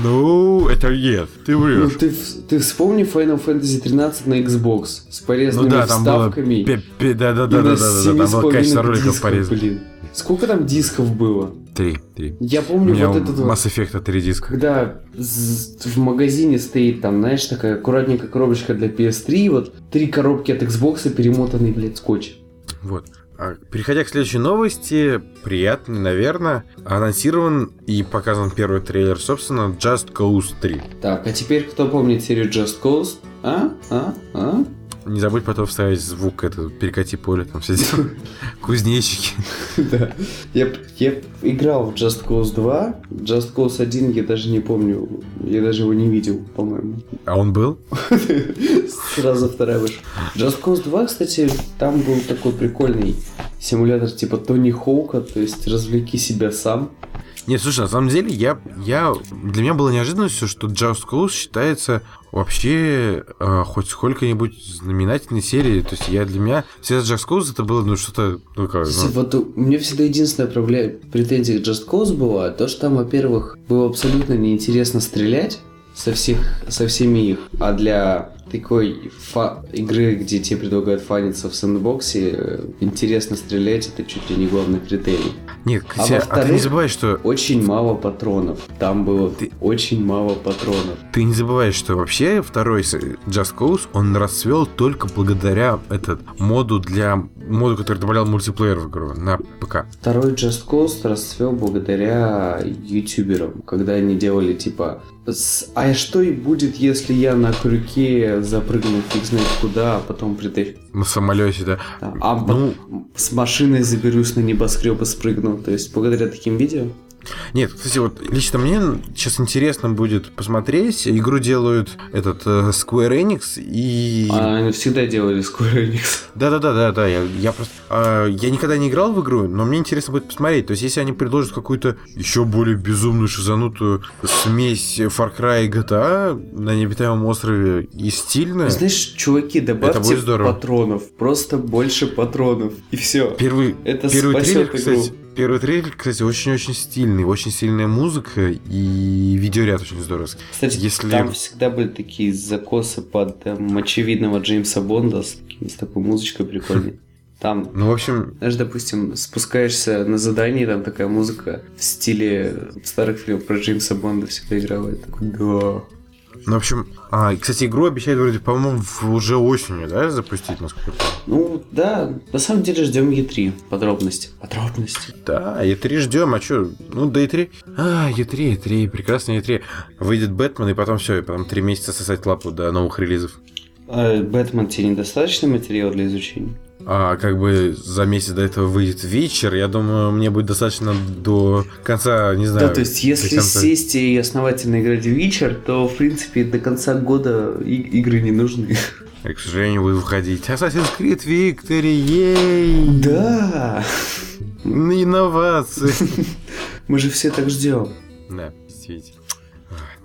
Ну, это нет, ты Ну, врешь. ты, в- ты вспомни Final Fantasy 13 на Xbox с порезанными Ну да, там было... вставками. пе- пе- Да, да, да, да, да, да, там было 7,5 качество роликов дисков, порезано. блин. Сколько там дисков было? Три, три. Я помню вот этот вот, Mass Effect 3 диска. когда в магазине стоит там, знаешь, такая аккуратненькая коробочка для PS3, вот три коробки от Xbox перемотанный, блядь, скотч. Вот. А, Переходя к следующей новости, приятный, наверное, анонсирован и показан первый трейлер, собственно, Just Cause 3. Так, а теперь кто помнит серию Just Cause? А? А? А? Не забудь потом вставить звук, это перекати поле, там все дела. <laughs> Кузнечики. Да. Я, я играл в Just Cause 2. Just Cause 1 я даже не помню. Я даже его не видел, по-моему. А он был? <laughs> Сразу вторая вышла. Just Cause 2, кстати, там был такой прикольный симулятор типа Тони Хоука, то есть развлеки себя сам. Нет, слушай, на самом деле, я, я, для меня было неожиданностью, что Just Cause считается вообще э, хоть сколько-нибудь знаменательной серией. То есть я для меня всегда Just Cause это было ну что-то ну, как, ну, Вот у меня всегда единственная проблема, претензия к Just Cause была, то, что там, во-первых, было абсолютно неинтересно стрелять со всех, со всеми их, а для такой фа- игры, где тебе предлагают фаниться в сэндбоксе, э, интересно стрелять, это чуть ли не главный критерий. Нет, А хотя- а, ты не забывай, что Очень мало патронов. Там было Ты- очень мало патронов. ты не забываешь, что вообще второй Just Cause он расцвел только благодаря этот моду для моду, который добавлял мультиплеер в игру на ПК. Второй Just Cause расцвел благодаря ютуберам, когда они делали типа «С- а что и будет, если я на крюке запрыгну фиг знает куда, а потом притащу? На самолете, да. А по- Ну, с машиной заберусь на небоскреб и спрыгну. То есть благодаря таким видео. Нет, кстати, вот лично мне сейчас интересно будет посмотреть. Игру делают этот э, Square Enix и... А они всегда делали Square Enix. Да-да-да, да, да. Я, я просто. а, я никогда не играл в игру, но мне интересно будет посмотреть. То есть, если они предложат какую-то еще более безумную шизанутую смесь Far Cry и GTA на необитаемом острове и стильно. Знаешь, чуваки, добавьте патронов. Просто больше патронов. И все. Первый, Это первый спасет трейлер, игру. кстати, первый трейлер, кстати, очень-очень стильный, очень сильная музыка и видеоряд очень здоровский. Кстати, Если- там всегда были такие закосы под э, мочевидного Джеймса Бонда с, с такой музычкой прикольной. <laughs> Там, Ну, в общем, знаешь, допустим, спускаешься на задание, там такая музыка в стиле старых фильмов про Джеймса Бонда всегда играла. Я такой, да. Ну, в общем, а, кстати, игру обещают вроде, по-моему, уже осенью, да, запустить, насколько я? Ну, да, на самом деле ждем Е3. Подробности. Подробности. Да, Е3 ждем, а что? Ну, до Е3. А, Е3, Е3, прекрасный Е3. Выйдет Бэтмен, и потом все, и потом три месяца сосать лапу до новых релизов. А, Бэтмен тебе недостаточно материал для изучения? А как бы за месяц до этого выйдет вечер, я думаю, мне будет достаточно до конца, не знаю. Да, то есть, если конца- сесть и основательно играть в Witcher, то, в принципе, до конца года и- игры не нужны. И, к сожалению, будет выходить Assassin's Creed Victory, ей! Да! Инновации! <laughs> Мы же все так ждем. Да, действительно.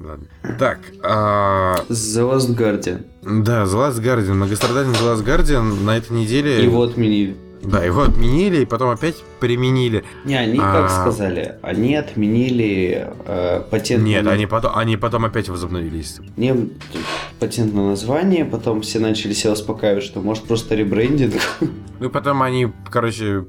Ладно. Так, а, The Last Guardian. да, The Last Guardian, многострадальный The Last Guardian на этой неделе... Его отменили. Да, его отменили, и потом опять применили. Не, они А. как сказали? Они отменили э, патент Нет, на... они потом, они потом опять возобновились. Не, патент на название, потом все начали себя успокаивать, что может просто ребрендинг. Ну потом они, короче,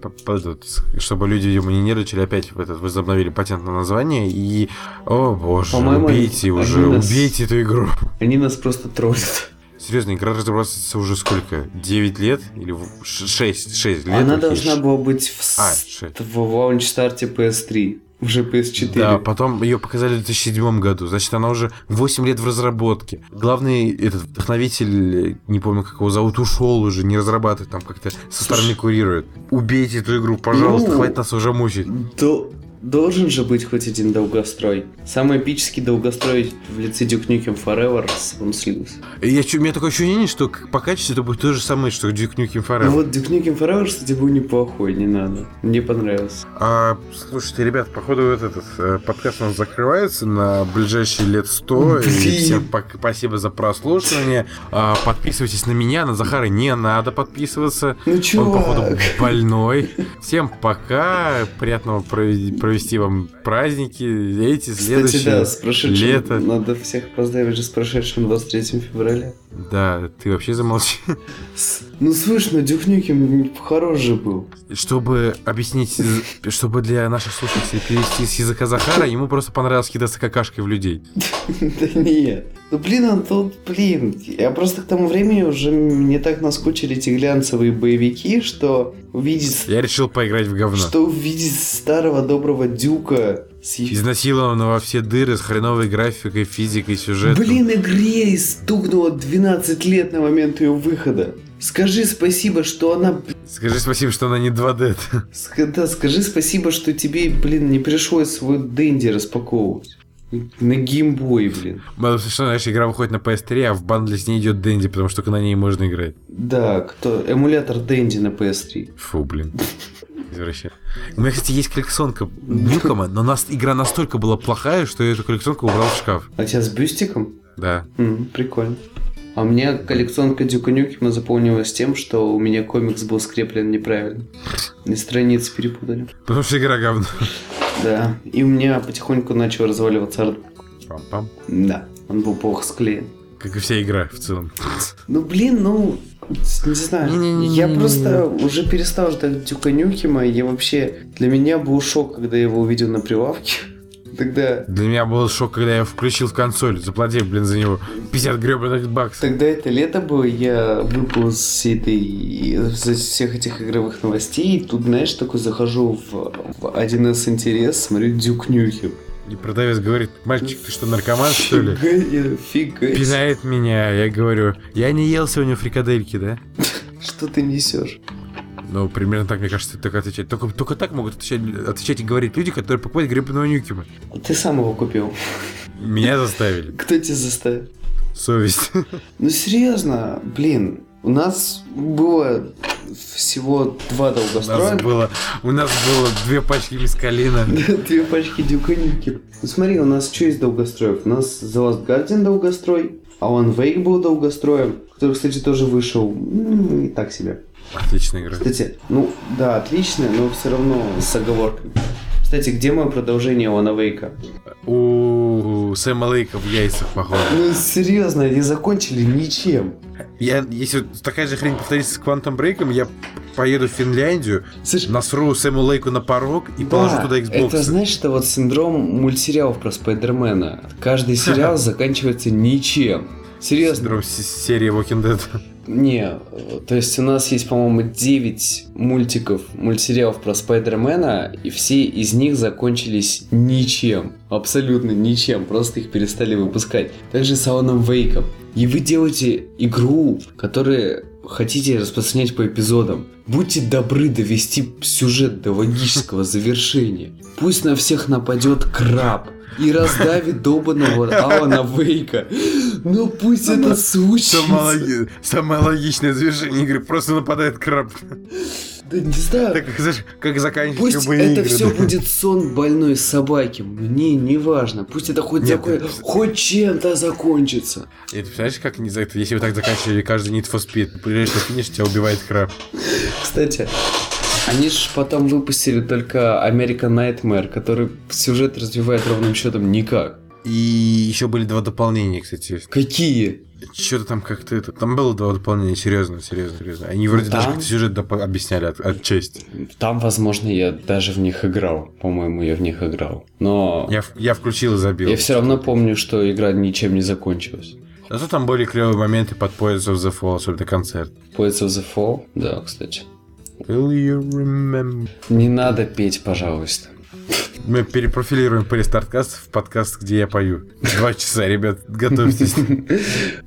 чтобы люди, видимо, не нервничали, опять в этот, возобновили патент на название и... О боже, По-моему, убейте уже, нас- убейте эту игру. Они нас просто троллят. Серьезно, игра разрабатывается уже сколько? 9 лет? Или 6, 6 лет? Она должна была быть в, А, в launch-старте PS3. Уже PS4. Да, потом ее показали в 2007 году. Значит, она уже 8 лет в разработке. Главный этот вдохновитель, не помню, как его зовут, ушел уже, не разрабатывает, там как-то со стороны курирует. Убейте эту игру, пожалуйста, Ну, хватит нас уже мучить. До- Должен же быть хоть один долгострой. Самый эпический долгострой в лице Duke Nukem Forever он слился. Я, у меня такое ощущение, что по качеству это будет то же самое, что Duke Nukem Forever. Ну вот Duke Nukem Forever, кстати, был неплохой, не надо. Мне понравился. А, слушайте, ребят, походу вот этот э, подкаст у нас закрывается на ближайшие лет 100. И Блин. всем спасибо за прослушивание. А, подписывайтесь на меня, на Захара не надо подписываться. Ну Он, походу, чувак. больной. Всем пока. Приятного проведи- провести вам праздники. Эти, Кстати, следующие. да, с прошедшим. лето. Надо всех поздравить же с прошедшим 23 февраля. Да, ты вообще замолчи. <laughs> Ну, слышь, ну Дюк Нюкем хорош же был. Чтобы объяснить, чтобы для наших слушателей перевести с языка Захара, ему просто понравилось кидаться какашкой в людей. <laughs> Да нет. Ну, блин, он тут, блин, я просто к тому времени уже мне так наскучили эти глянцевые боевики, что увидеть... Я решил поиграть в говно. Что увидеть старого доброго Дюка с... Изнасилованного во все дыры с хреновой графикой, физикой, сюжетом. Блин, игре стукнуло 12 лет на момент ее выхода. Скажи спасибо, что она... Скажи спасибо, что она не 2D. Да, скажи спасибо, что тебе, блин, не пришлось свой Дэнди распаковывать. На геймбой, блин. Потому что, знаешь, игра выходит на PS3, а в бандле с ней идет Дэнди, потому что на ней можно играть. Да, кто? Эмулятор Дэнди на PS3. Фу, блин. Извращение. У меня, кстати, есть коллекционка Нюкома, но нас игра настолько была плохая, что я эту коллекционку убрал в шкаф. А тебя с бюстиком? Да. М, прикольно. А у меня коллекционка Дюка Нюкема заполнилась тем, что у меня комикс был скреплен неправильно. И страницы перепутали. Потому что игра говно. Да. И у меня потихоньку начал разваливаться арт. Пам-пам. Да. Он был плохо склеен. Как и вся игра в целом. Ну, блин, ну, не знаю. Не-не-не-не-не. Я просто уже перестал ждать Дюка Нюкема. Я вообще... Для меня был шок, когда я его увидел на прилавке. <laughs> Тогда... Для меня был шок, когда я включил в консоль, заплатив, блин, за него 50 гребаных баксов. Тогда это лето было, я выпал с всей этой, из всех этих игровых новостей, и тут, знаешь, такой захожу в, в 1С интерес, смотрю Дюк Нюкем. И продавец говорит, мальчик, ты что, наркоман, что ли? Себе. Пинает меня, я говорю, я не ел сегодня фрикадельки, да? Что ты несешь? Ну, примерно так, мне кажется, так отвечать. Только, только так могут отвечать, отвечать и говорить люди, которые покупают гребаного Нюкима. Ты сам его купил. Меня заставили. Кто тебя заставил? Совесть. Ну, серьезно, блин, у нас было всего два У нас долгостроя. было, у нас было две пачки мискалина. <laughs> Две пачки Дюка Нюкем. Ну смотри, у нас что есть долгостроев? У нас The Last Guardian долгострой, Alan Wake был долгостроем, который, кстати, тоже вышел, ну, и так себе. Отличная игра. Кстати, ну, да, отлично, но все равно с оговорками. Кстати, где мое продолжение Alan Wake? У Сэма Лейка в яйцах, походу. Ну, серьезно, они закончили ничем. Я, если такая же хрень повторится с Quantum Break, я поеду в Финляндию, Слушай, насру Сэму Лейку на порог и положу Да, туда Xbox. Это, знаешь, это вот синдром мультсериалов про Спайдермена. Каждый <laughs> сериал заканчивается ничем. Серьезно. Синдром с- серии Walking Dead. Не, то есть у нас есть, по-моему, 9 мультиков, мультсериалов про Спайдермена, и все из них закончились ничем. Абсолютно ничем, просто их перестали выпускать. Также с Аланом Вейком. И вы делаете игру, которую хотите распространять по эпизодам. Будьте добры довести сюжет до логического <laughs> завершения. Пусть на всех нападет краб и раздавит долбанного Алана Вейка. Ну пусть это случится. Самое, логи- самое логичное завершение игры. Просто нападает краб. Да не знаю. Так, знаешь, как заканчивать Пусть любые это игры. все да. будет сон больной собаки. Мне не важно. Пусть это хоть Нет, такое, это- хоть чем-то закончится. И ты представляешь, как за это, если вы так заканчивали каждый Need for Speed, приезжаешь на финиш, тебя убивает краб. Кстати, они же потом выпустили только American Nightmare, который сюжет развивает ровным счетом никак. И еще были два дополнения, кстати. Какие? Что-то там как-то это... Там было два дополнения, серьезно, серьезно, серьезно. Они вроде Ну, даже там- как-то сюжет доп- объясняли от, отчасти. Там, возможно, я даже в них играл. По-моему, я в них играл. Но Я, я включил и забил. я все равно помню, что игра ничем не закончилась. Зато там были клевые моменты под Poets of the Fall, особенно концерт. Poets of the Fall? Да, кстати. Will you remember? Не надо петь, пожалуйста. Мы перепрофилируем перестарткаст в подкаст, где я пою. Два часа, ребят, готовьтесь.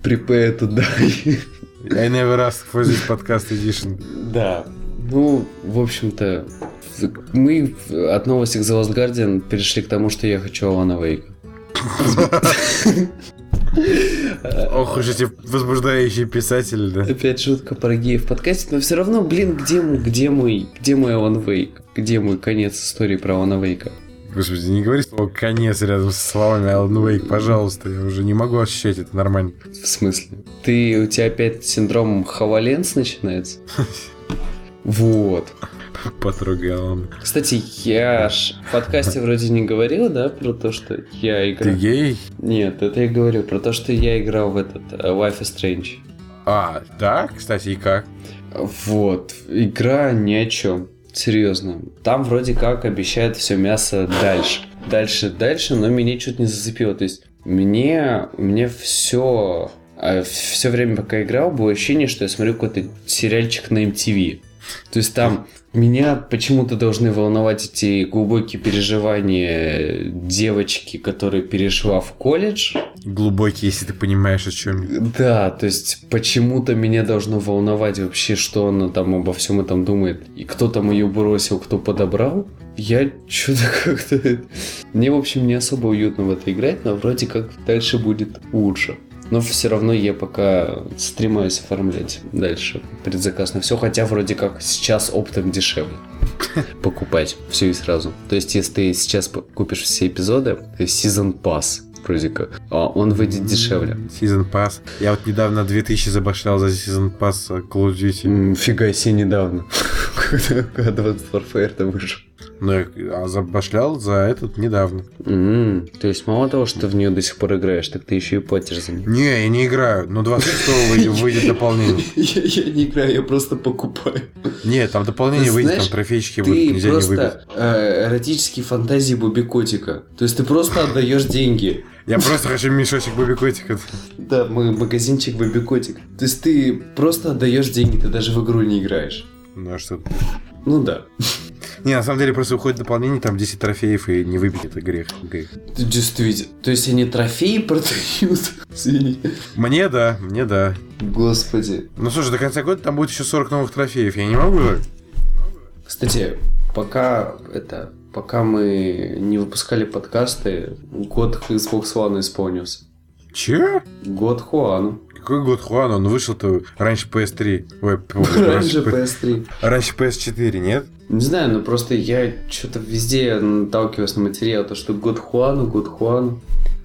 Prepare to die. I never asked for this podcast edition. Да. Ну, в общем-то, мы от новости к The Last Guardian перешли к тому, что я хочу Алана Вейка. Ох уж эти возбуждающие писатели, да. Опять шутка про геев в подкасте, но все равно, блин, где, мой- где мой, где мой Алан Вейк? Где мой конец истории про Алана Вейка? Господи, не говори слово «конец» рядом со словами Alan Wake, пожалуйста. Я уже не могу ощущать это нормально. В смысле? Ты, у тебя опять синдром Хаваленс начинается? <laughs> Вот. Потрогал он. Кстати, я ж в подкасте вроде не говорил, да, про то, что я Ты играл. гей? Нет, это я говорю про то, что я играл в этот э, Life is Strange. А, да? Кстати, и как? Вот, игра ни о чем. Серьезно. Там вроде как обещают все мясо дальше. Дальше, дальше, но меня что-то не зацепило. То есть мне, мне все, все время, пока играл, было ощущение, что я смотрю какой-то сериальчик на MTV. То есть там меня почему-то должны волновать эти глубокие переживания девочки, которая перешла в колледж. Глубокий, если ты понимаешь, о чем. Да, то есть почему-то меня должно волновать вообще, что она там обо всем этом думает. И кто там ее бросил, кто подобрал. Я что-то <laughs> как-то... Мне, в общем, не особо уютно в это играть, но вроде как дальше будет лучше. Но все равно я пока стремаюсь оформлять дальше предзаказ на все, хотя вроде как сейчас оптом дешевле покупать все и сразу. То есть, если ты сейчас купишь все эпизоды, то есть Как, а он выйдет дешевле. Season Pass. Я вот недавно 2000 забашлял за Season Pass Call of Duty. Фига себе недавно. <laughs> Когда Advanced Warfare-то вышел. Я а забашлял за этот недавно. М, То есть мало того, что ты в нее до сих пор играешь, так ты еще и платишь за нее. Не, я не играю. Но 26 выйдет, <laughs> выйдет дополнение. <laughs> Я, не играю, я просто покупаю. Нет, там дополнение выйдет, там трофейчики будут, нельзя не выбить. э, эротические фантазии Бобби Котика. То есть ты просто отдаешь деньги. Я просто хочу мешочек Бобби Котика. Да, мы магазинчик Бобби Котик. То есть ты просто отдаешь деньги, ты даже в игру не играешь. Ну а что? Ну да. <laughs> Не, на самом деле просто выходит дополнение, там 10 трофеев, и не выбить это грех. грех. Действительно. То есть они трофеи продают? <laughs> Мне да, мне да. Господи. Ну слушай, до конца года там будет еще 40 новых трофеев, я не могу. Кстати, пока это, пока мы не выпускали подкасты, год Xbox One исполнился. Че? Год Хуану. Какой год Хуан? Он вышел-то раньше PS3. Ой, <laughs> Раньше П- PS3. раньше PS4, нет? Не знаю, но просто я что-то везде наталкиваюсь на материал, то что год Хуану, год Хуану.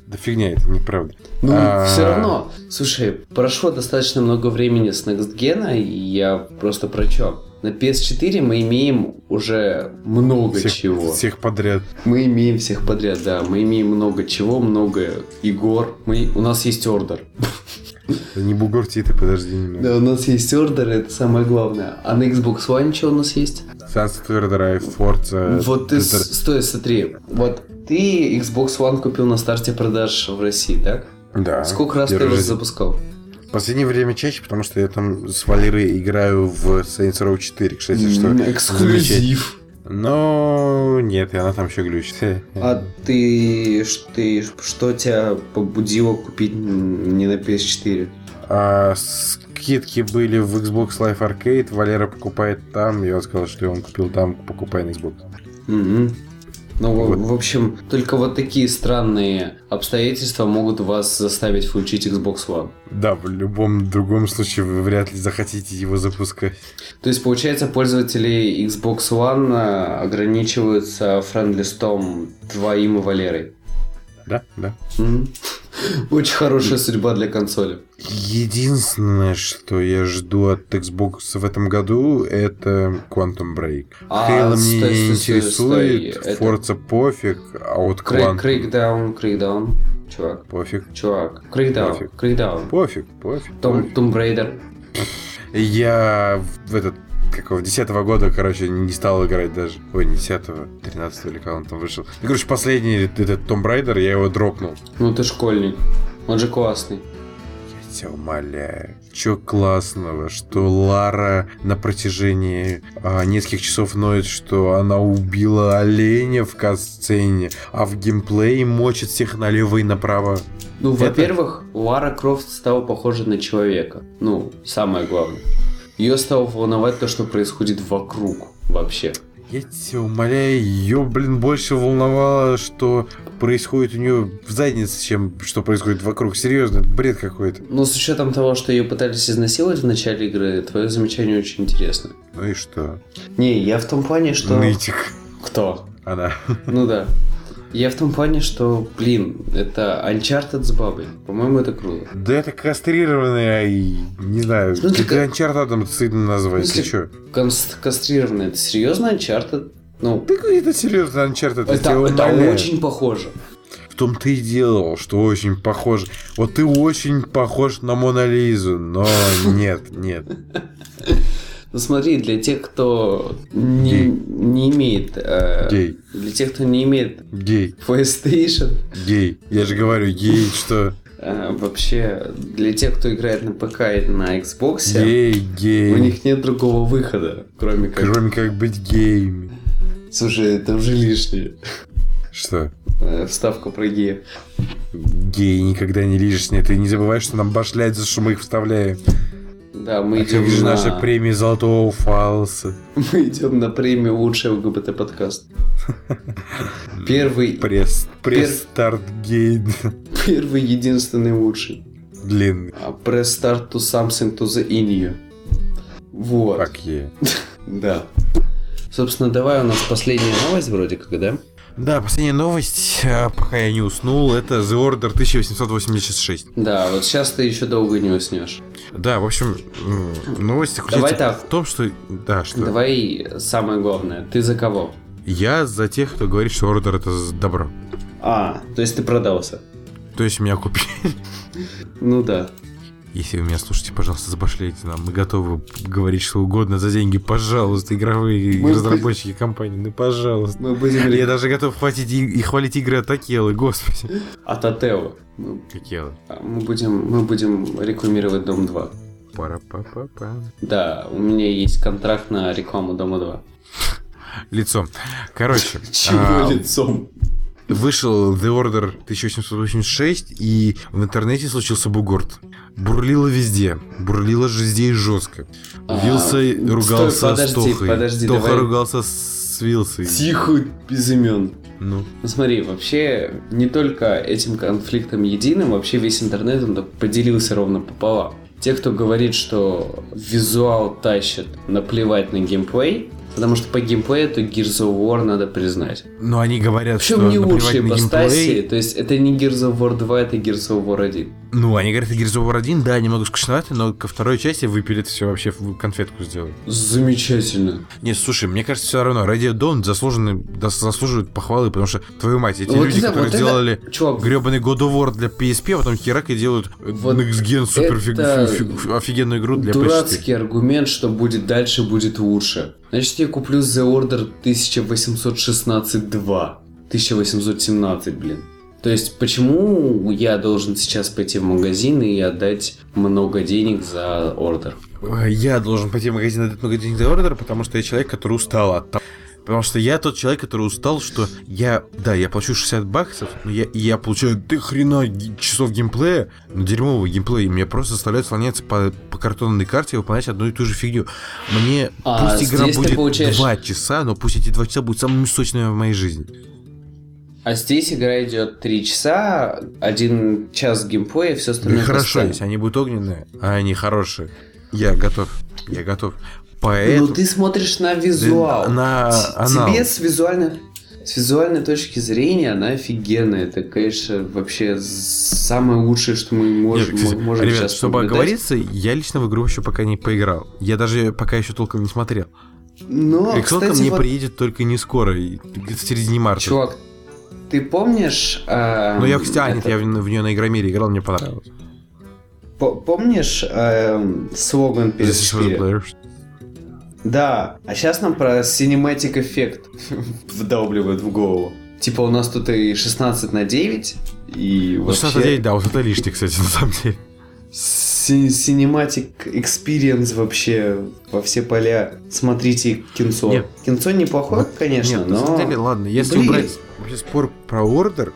Да фигня, это неправда. Ну, А. все равно. Слушай, прошло достаточно много времени с Next Gen, и я просто про чё? На PS4 мы имеем уже много Всех, чего. всех подряд. Мы имеем всех подряд, да. Мы имеем много чего, много игр. Мы... У нас есть ордер. Не бугурти ты, подожди немного. Да, у нас есть ордер, это самое главное. А на Xbox One что у нас есть? Sunset Overdrive, Forza. Вот ты, стой, смотри. Вот ты Xbox One купил на старте продаж в России, так? Да. Сколько раз ты его запускал? В последнее время чаще, потому что я там с Валерой играю в Saints Row 4, кстати, что. Эксклюзив. Но нет, и она там еще глючит. А ты, ты что тебя побудило купить не на PS4? А скидки были в Xbox Live Arcade, Валера покупает там, он сказал, что он купил там, покупай на Xbox. Мгм. Ну, в- Вот. в общем, только вот такие странные обстоятельства могут вас заставить включить Xbox One. Да, в любом другом случае вы вряд ли захотите его запускать. То есть, получается, пользователи Xbox One а, ограничиваются френдлистом твоим и Валерой. Да, да. Мгм. Очень хорошая судьба для консоли. Единственное, что я жду от Xbox в этом году, это Quantum Break. А, Halo стой, мне стой, не стой, интересует, стой, это- Forza пофиг, а вот Quantum Crackdown, Crackdown. Чувак, пофиг. чувак. Crackdown, Пофиг. Crackdown. Пофиг, пофиг. Tomb, пофиг. Tomb Raider. Я в этот какого 10 года, короче, не стал играть даже. Ой, не 10 13 или когда он там вышел. Ну, короче, последний этот Tomb Raider, я его дропнул. Ну ты школьник. Он же классный. Я тебя умоляю. Чё классного, что Лара на протяжении а, нескольких часов ноет, что она убила оленя в катсцене, а в геймплее мочит всех налево и направо. Ну, во-первых, Лара Крофт стала похожа на человека. Ну, самое главное. Ее стало волновать то, что происходит вокруг вообще. Я тебя умоляю, ее, блин, больше волновало, что происходит у нее в заднице, чем что происходит вокруг. Серьезно, бред какой-то. Но с учетом того, что ее пытались изнасиловать в начале игры, твое замечание очень интересно. Ну и что? Не, я в том плане, что... Нытик. Кто? Она. Ну да. Я в том плане, что, блин, это Uncharted с бабой. По-моему, это круто. Да это кастрированный, ай, не знаю, В смысле, это ка- Uncharted стыдно назвать, В ты смысле, чё? Конс- кастрированный. Это серьезно Uncharted? Ну, какой это серьезно Uncharted, это, это умоляю. очень похоже. В том ты и делал, что очень похож. Вот ты очень похож на Мона Лизу, но <laughs> нет, нет. Ну смотри, для тех, кто не, Гей. не имеет... э, Гей. Для тех, кто не имеет Гей, PlayStation, гей. Я же говорю, гей, что? э, вообще, для тех, кто играет на ПК и на Xbox, Гей, гей. у них нет другого выхода, кроме как... Кроме как быть геями. Слушай, это уже лишнее. Что? Э, Вставка про геев. Гей никогда не лишнее. Ты не забывай, что нам башлять за что мы их вставляем. Да, мы А идем как же на... наша премия Золотого Фалса? <laughs> Мы идем на премию лучший ЛГБТ подкаст. <laughs> Первый, Пресс, пресс старт гей. <laughs> первый, единственный лучший. Длинный. А start to something to the in you. Вот. Как е. Да. Собственно, давай у нас последняя новость вроде как, да? Да, последняя новость, а, пока я не уснул, это The Order 1886. Да, вот сейчас ты еще долго не уснешь. Да, в общем, новость заключается Давай так. в том, что... Да, что... Давай самое главное. Ты за кого? Я за тех, кто говорит, что Order это добро. А, то есть ты продался. То есть меня купили. <laughs> Ну да. Если вы меня слушаете, пожалуйста, забашляйте нам. Мы готовы говорить что угодно за деньги. Пожалуйста, игровые Мы- разработчики компании. Ну, пожалуйста. Мы будем... Я даже готов хватить и, и хвалить игры от Акелы, господи. От Атео. Мы, Акела. а, мы будем, мы будем рекламировать Дом 2. пара па па па Да, у меня есть контракт на рекламу Дома 2. Лицом. Короче, <laughs> Чего а, лицом? Вышел The Order 1886, и в интернете случился бугорт. Бурлило везде. Бурлило же здесь жестко. А, Вилса стой, ругался подожди, с Тохой. подожди, Тоха давай. ругался с Вилсой. Тихо, без имен. Ну, Ну смотри, вообще не только этим конфликтом единым, вообще весь интернет он поделился ровно пополам. Те, кто говорит, что визуал тащит, наплевать на геймплей, потому что по геймплею то Gears of War надо признать. но они говорят, Причем что не лучшие геймплей. то есть это не Gears of War 2, это Gears of War 1. Ну, они говорят, Gears of War 1, да, немного скучновато, но ко второй части выпилят все вообще в конфетку сделают. Замечательно. Не, слушай, мне кажется, все равно Radio Dawn заслужены, да, заслуживают похвалы, потому что, твою мать, эти Вот люди, это- которые вот это- сделали Чувак, гребаный God of War для PSP, а потом херак и делают Вот Next Gen супер это фиг- фиг- офигенную игру для PS4. Дурацкий аргумент, что будет дальше, будет лучше. Значит, я куплю The Order 1816-2. 1817, блин. То есть, почему я должен сейчас пойти в магазин и отдать много денег за ордер? Я должен пойти в магазин и отдать много денег за Order, потому что я человек, который устал от того. Потому что я тот человек, который устал, что я, да, я плачу 60 баксов, но я, я получаю до хрена часов геймплея, но дерьмовый геймплей, и меня просто заставляют слоняться по, по картонной карте и выполнять одну и ту же фигню. Мне А, пусть игра ты будет получаешь- 2 часа, но пусть эти 2 часа будут самыми сочными в моей жизни. А здесь игра идет 3 часа, 1 час геймплея, все Ну остальное хорошо, каскадом. если они будут огненные, а они хорошие. Я готов, я готов. Поэтому... Ну ты смотришь на визуал. на. Тебе с визуальной, с визуальной точки зрения она офигенная. Это, конечно, вообще самое лучшее, что мы можем, Нет, кстати, мо- можем ребят, сейчас чтобы наблюдать. оговориться, я лично в игру еще пока не поиграл. Я даже пока еще толком не смотрел. Но, Рексонка кстати, мне вот, приедет только не скоро, где-то в середине марта. чувак, ты помнишь... эм, Но я, кстати, это- я в, в нее на Игромире играл, мне понравилось. по- Помнишь эм, слоган This is for the PS4? players. Да, а сейчас нам про cinematic эффект <laughs> вдалбливают в голову. Типа у нас тут и 16 на 9, и Ну, вообще... 69, да, вот это лишний, кстати, на самом деле. Cinematic experience вообще во все поля. Смотрите кинцо. Нет. Кинцо неплохое, конечно, Нет, на но... самом деле, ладно, если Блин. убрать вообще спор про ордер,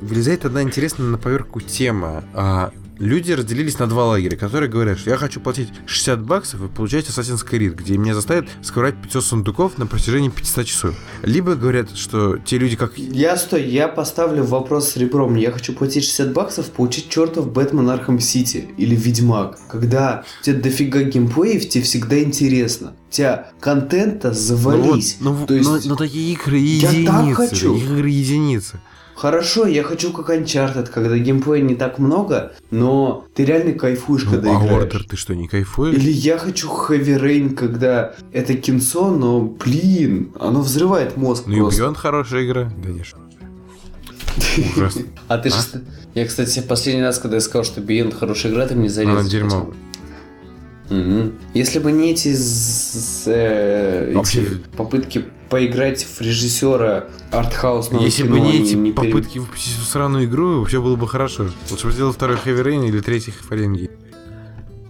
вылезает одна интересная на поверху тема. А, люди разделились на два лагеря, которые говорят, что я хочу платить 60 баксов и получать Assassin's Creed, где меня заставят сковырять 500 сундуков на протяжении 500 часов. Либо говорят, что те люди, как... Я, стой, я поставлю вопрос с ребром. Я хочу платить 60 баксов, получить чертов Batman Arkham City или Ведьмак. Когда тебе дофига геймплеев, тебе всегда интересно. У тебя контента завались. Ну, вот, ну, То есть... но, но такие игры Я так единицы. хочу. Игры единицы. Хорошо, я хочу как Uncharted, когда геймплея не так много, но ты реально кайфуешь, когда Ну, а играешь. Order ты что, не кайфуешь? Или я хочу Heavy Rain, когда это кинцо, но, блин, оно взрывает мозг Ну и просто. Beyond хорошая игра, конечно. Ужасно. <laughs> А ты же... А? Я, кстати, последний раз, когда я сказал, что Beyond хорошая игра, ты мне зарезал. Она дерьмо. Мгм. Если бы не эти, з- э, эти попытки поиграть в режиссера артхаусного Если кино, бы не эти пере- попытки выпустить эту сраную игру, вообще было бы хорошо. Лучше бы сделал второй Heavy Rain или третий Фаренги.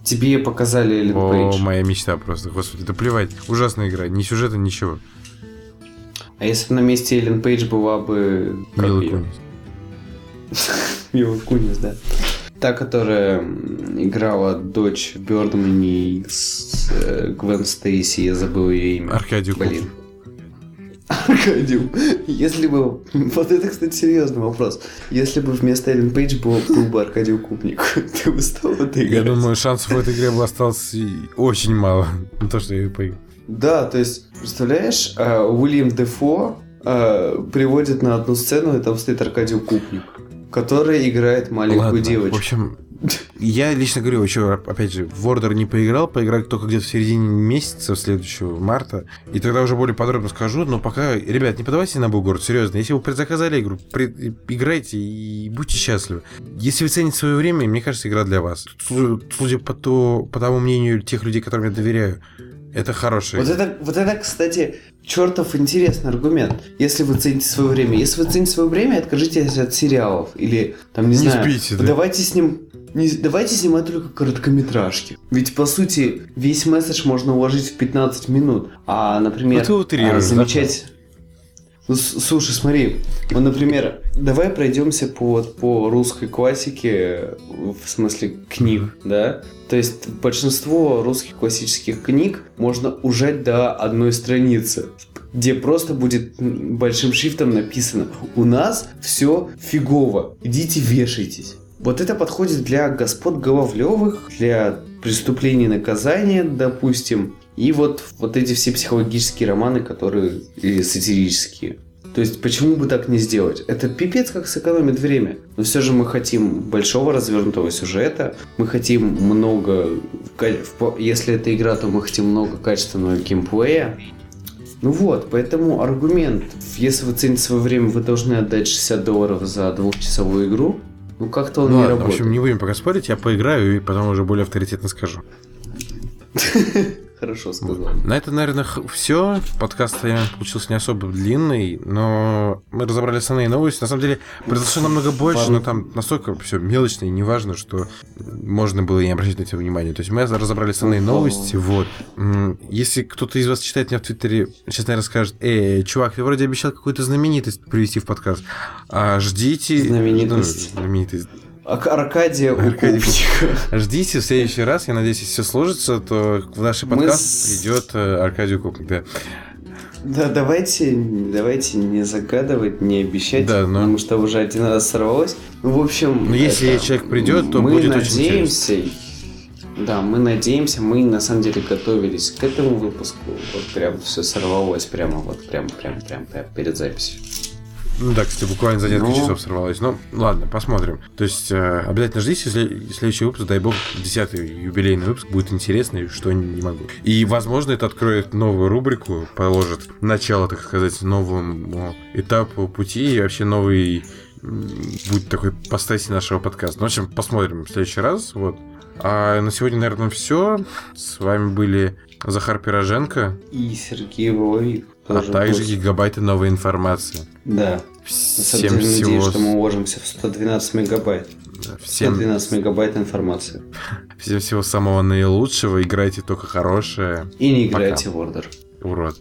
Тебе показали Эллен О, Пейдж. моя мечта просто. Господи, да плевать. Ужасная игра. Ни сюжета, ничего. А если бы на месте Эллен Пейдж была бы... Мила? Кунис. <laughs> Мила Кунис, да. Та, которая играла дочь Бёрдмане с э, Гвен Стейси, я забыл ее имя. Аркадию Блин. Аркадиум. Если бы... Вот это, кстати, серьезный вопрос. Если бы вместо Эллен Пейдж был, был бы Аркадий Купник, <laughs> ты бы стал в это Я думаю, шансов в этой игре бы осталось очень мало. <laughs> На то, что я ее поиграю. Да, то есть, представляешь, э, Уильям Дефо э, приводит на одну сцену, и там стоит Аркадий Купник, который играет маленькую Ладно, девочку. В общем, я лично говорю, еще, опять же, в Order не поиграл, поиграл только где-то в середине месяца, следующего марта, и тогда уже более подробно скажу, но пока, ребят, не подавайте на бугор, серьезно, если вы предзаказали игру, пред- играйте и будьте счастливы. Если вы цените свое время, мне кажется, игра для вас. Су- Судя по, то, по тому мнению тех людей, которым я доверяю, это хорошая Вот это, вот это, кстати, чертов интересный аргумент. Если вы цените свое время. Если вы цените свое время, откажитесь от сериалов. Или, там, не, Не знаю, спите, да. давайте с ним... Не, давайте снимать только короткометражки. Ведь, по сути, весь месседж можно уложить в 15 минут. А, например, Ну, а, замечать... Ну, слушай, смотри, вот, например, давай пройдемся по, вот, по русской классике, в смысле книг, да? То есть большинство русских классических книг можно ужать до одной страницы, где просто будет большим шрифтом написано «У нас все фигово, идите вешайтесь». Вот это подходит для господ Головлевых, для преступлений и наказания, допустим, и вот, вот эти все психологические романы, которые и сатирические. То есть, почему бы так не сделать? Это пипец как сэкономит время. Но все же мы хотим большого развернутого сюжета, мы хотим много... в Если это игра, то мы хотим много качественного геймплея. Ну вот, поэтому аргумент, если вы цените свое время, вы должны отдать 60 долларов за двухчасовую игру. Ну как-то он Ну не ладно, в работает. общем, не будем пока спорить, я поиграю и потом уже более авторитетно скажу. <laughs> Хорошо сказал. На это, наверное, все. Подкаст получился не особо длинный, но мы разобрали основные новости. На самом деле, произошло намного больше, но там настолько все мелочно и неважно, что можно было и не обращать на это внимание. То есть мы разобрали основные новости. Вот. Если кто-то из вас читает меня в Твиттере, сейчас, наверное, скажет, эй, чувак, ты вроде обещал какую-то знаменитость привести в подкаст. А ждите... Знаменитость. Ну, знаменитость. Аркадия Аркадий. Ждите в следующий раз. Я надеюсь, если все сложится, то в наш подкаст с- придет э, Аркадий Купник. Да. Да, давайте, давайте не загадывать, не обещать, Да, но- потому что уже один раз сорвалось. Ну, в общем... Но если человек придет, то мы будет очень надеемся, Да, мы надеемся, мы на самом деле готовились к этому выпуску. Вот прям все сорвалось прямо вот прям прям прям, прям перед записью. Ну да, кстати, буквально за несколько Ну. часов сорвалось. Ну, ладно, посмотрим. То есть, э, обязательно ждите сле- следующий выпуск, дай бог, десятый юбилейный выпуск будет интересный, что не могу. И, возможно, это откроет новую рубрику, положит начало, так сказать, новому этапу пути и вообще новый будет такой постаси нашего подкаста. Ну, в общем, посмотрим в следующий раз. Вот. А на сегодня, наверное, все. С вами были Захар Пироженко, И Сергей Воловик а также гость. гигабайты новой информации. Да. Всем всего, что мы уложимся в 112 мегабайт. всем, 112 мегабайт информации. <laughs> всем всего самого наилучшего. Играйте только хорошее. И не Пока. играйте в Order. Урод.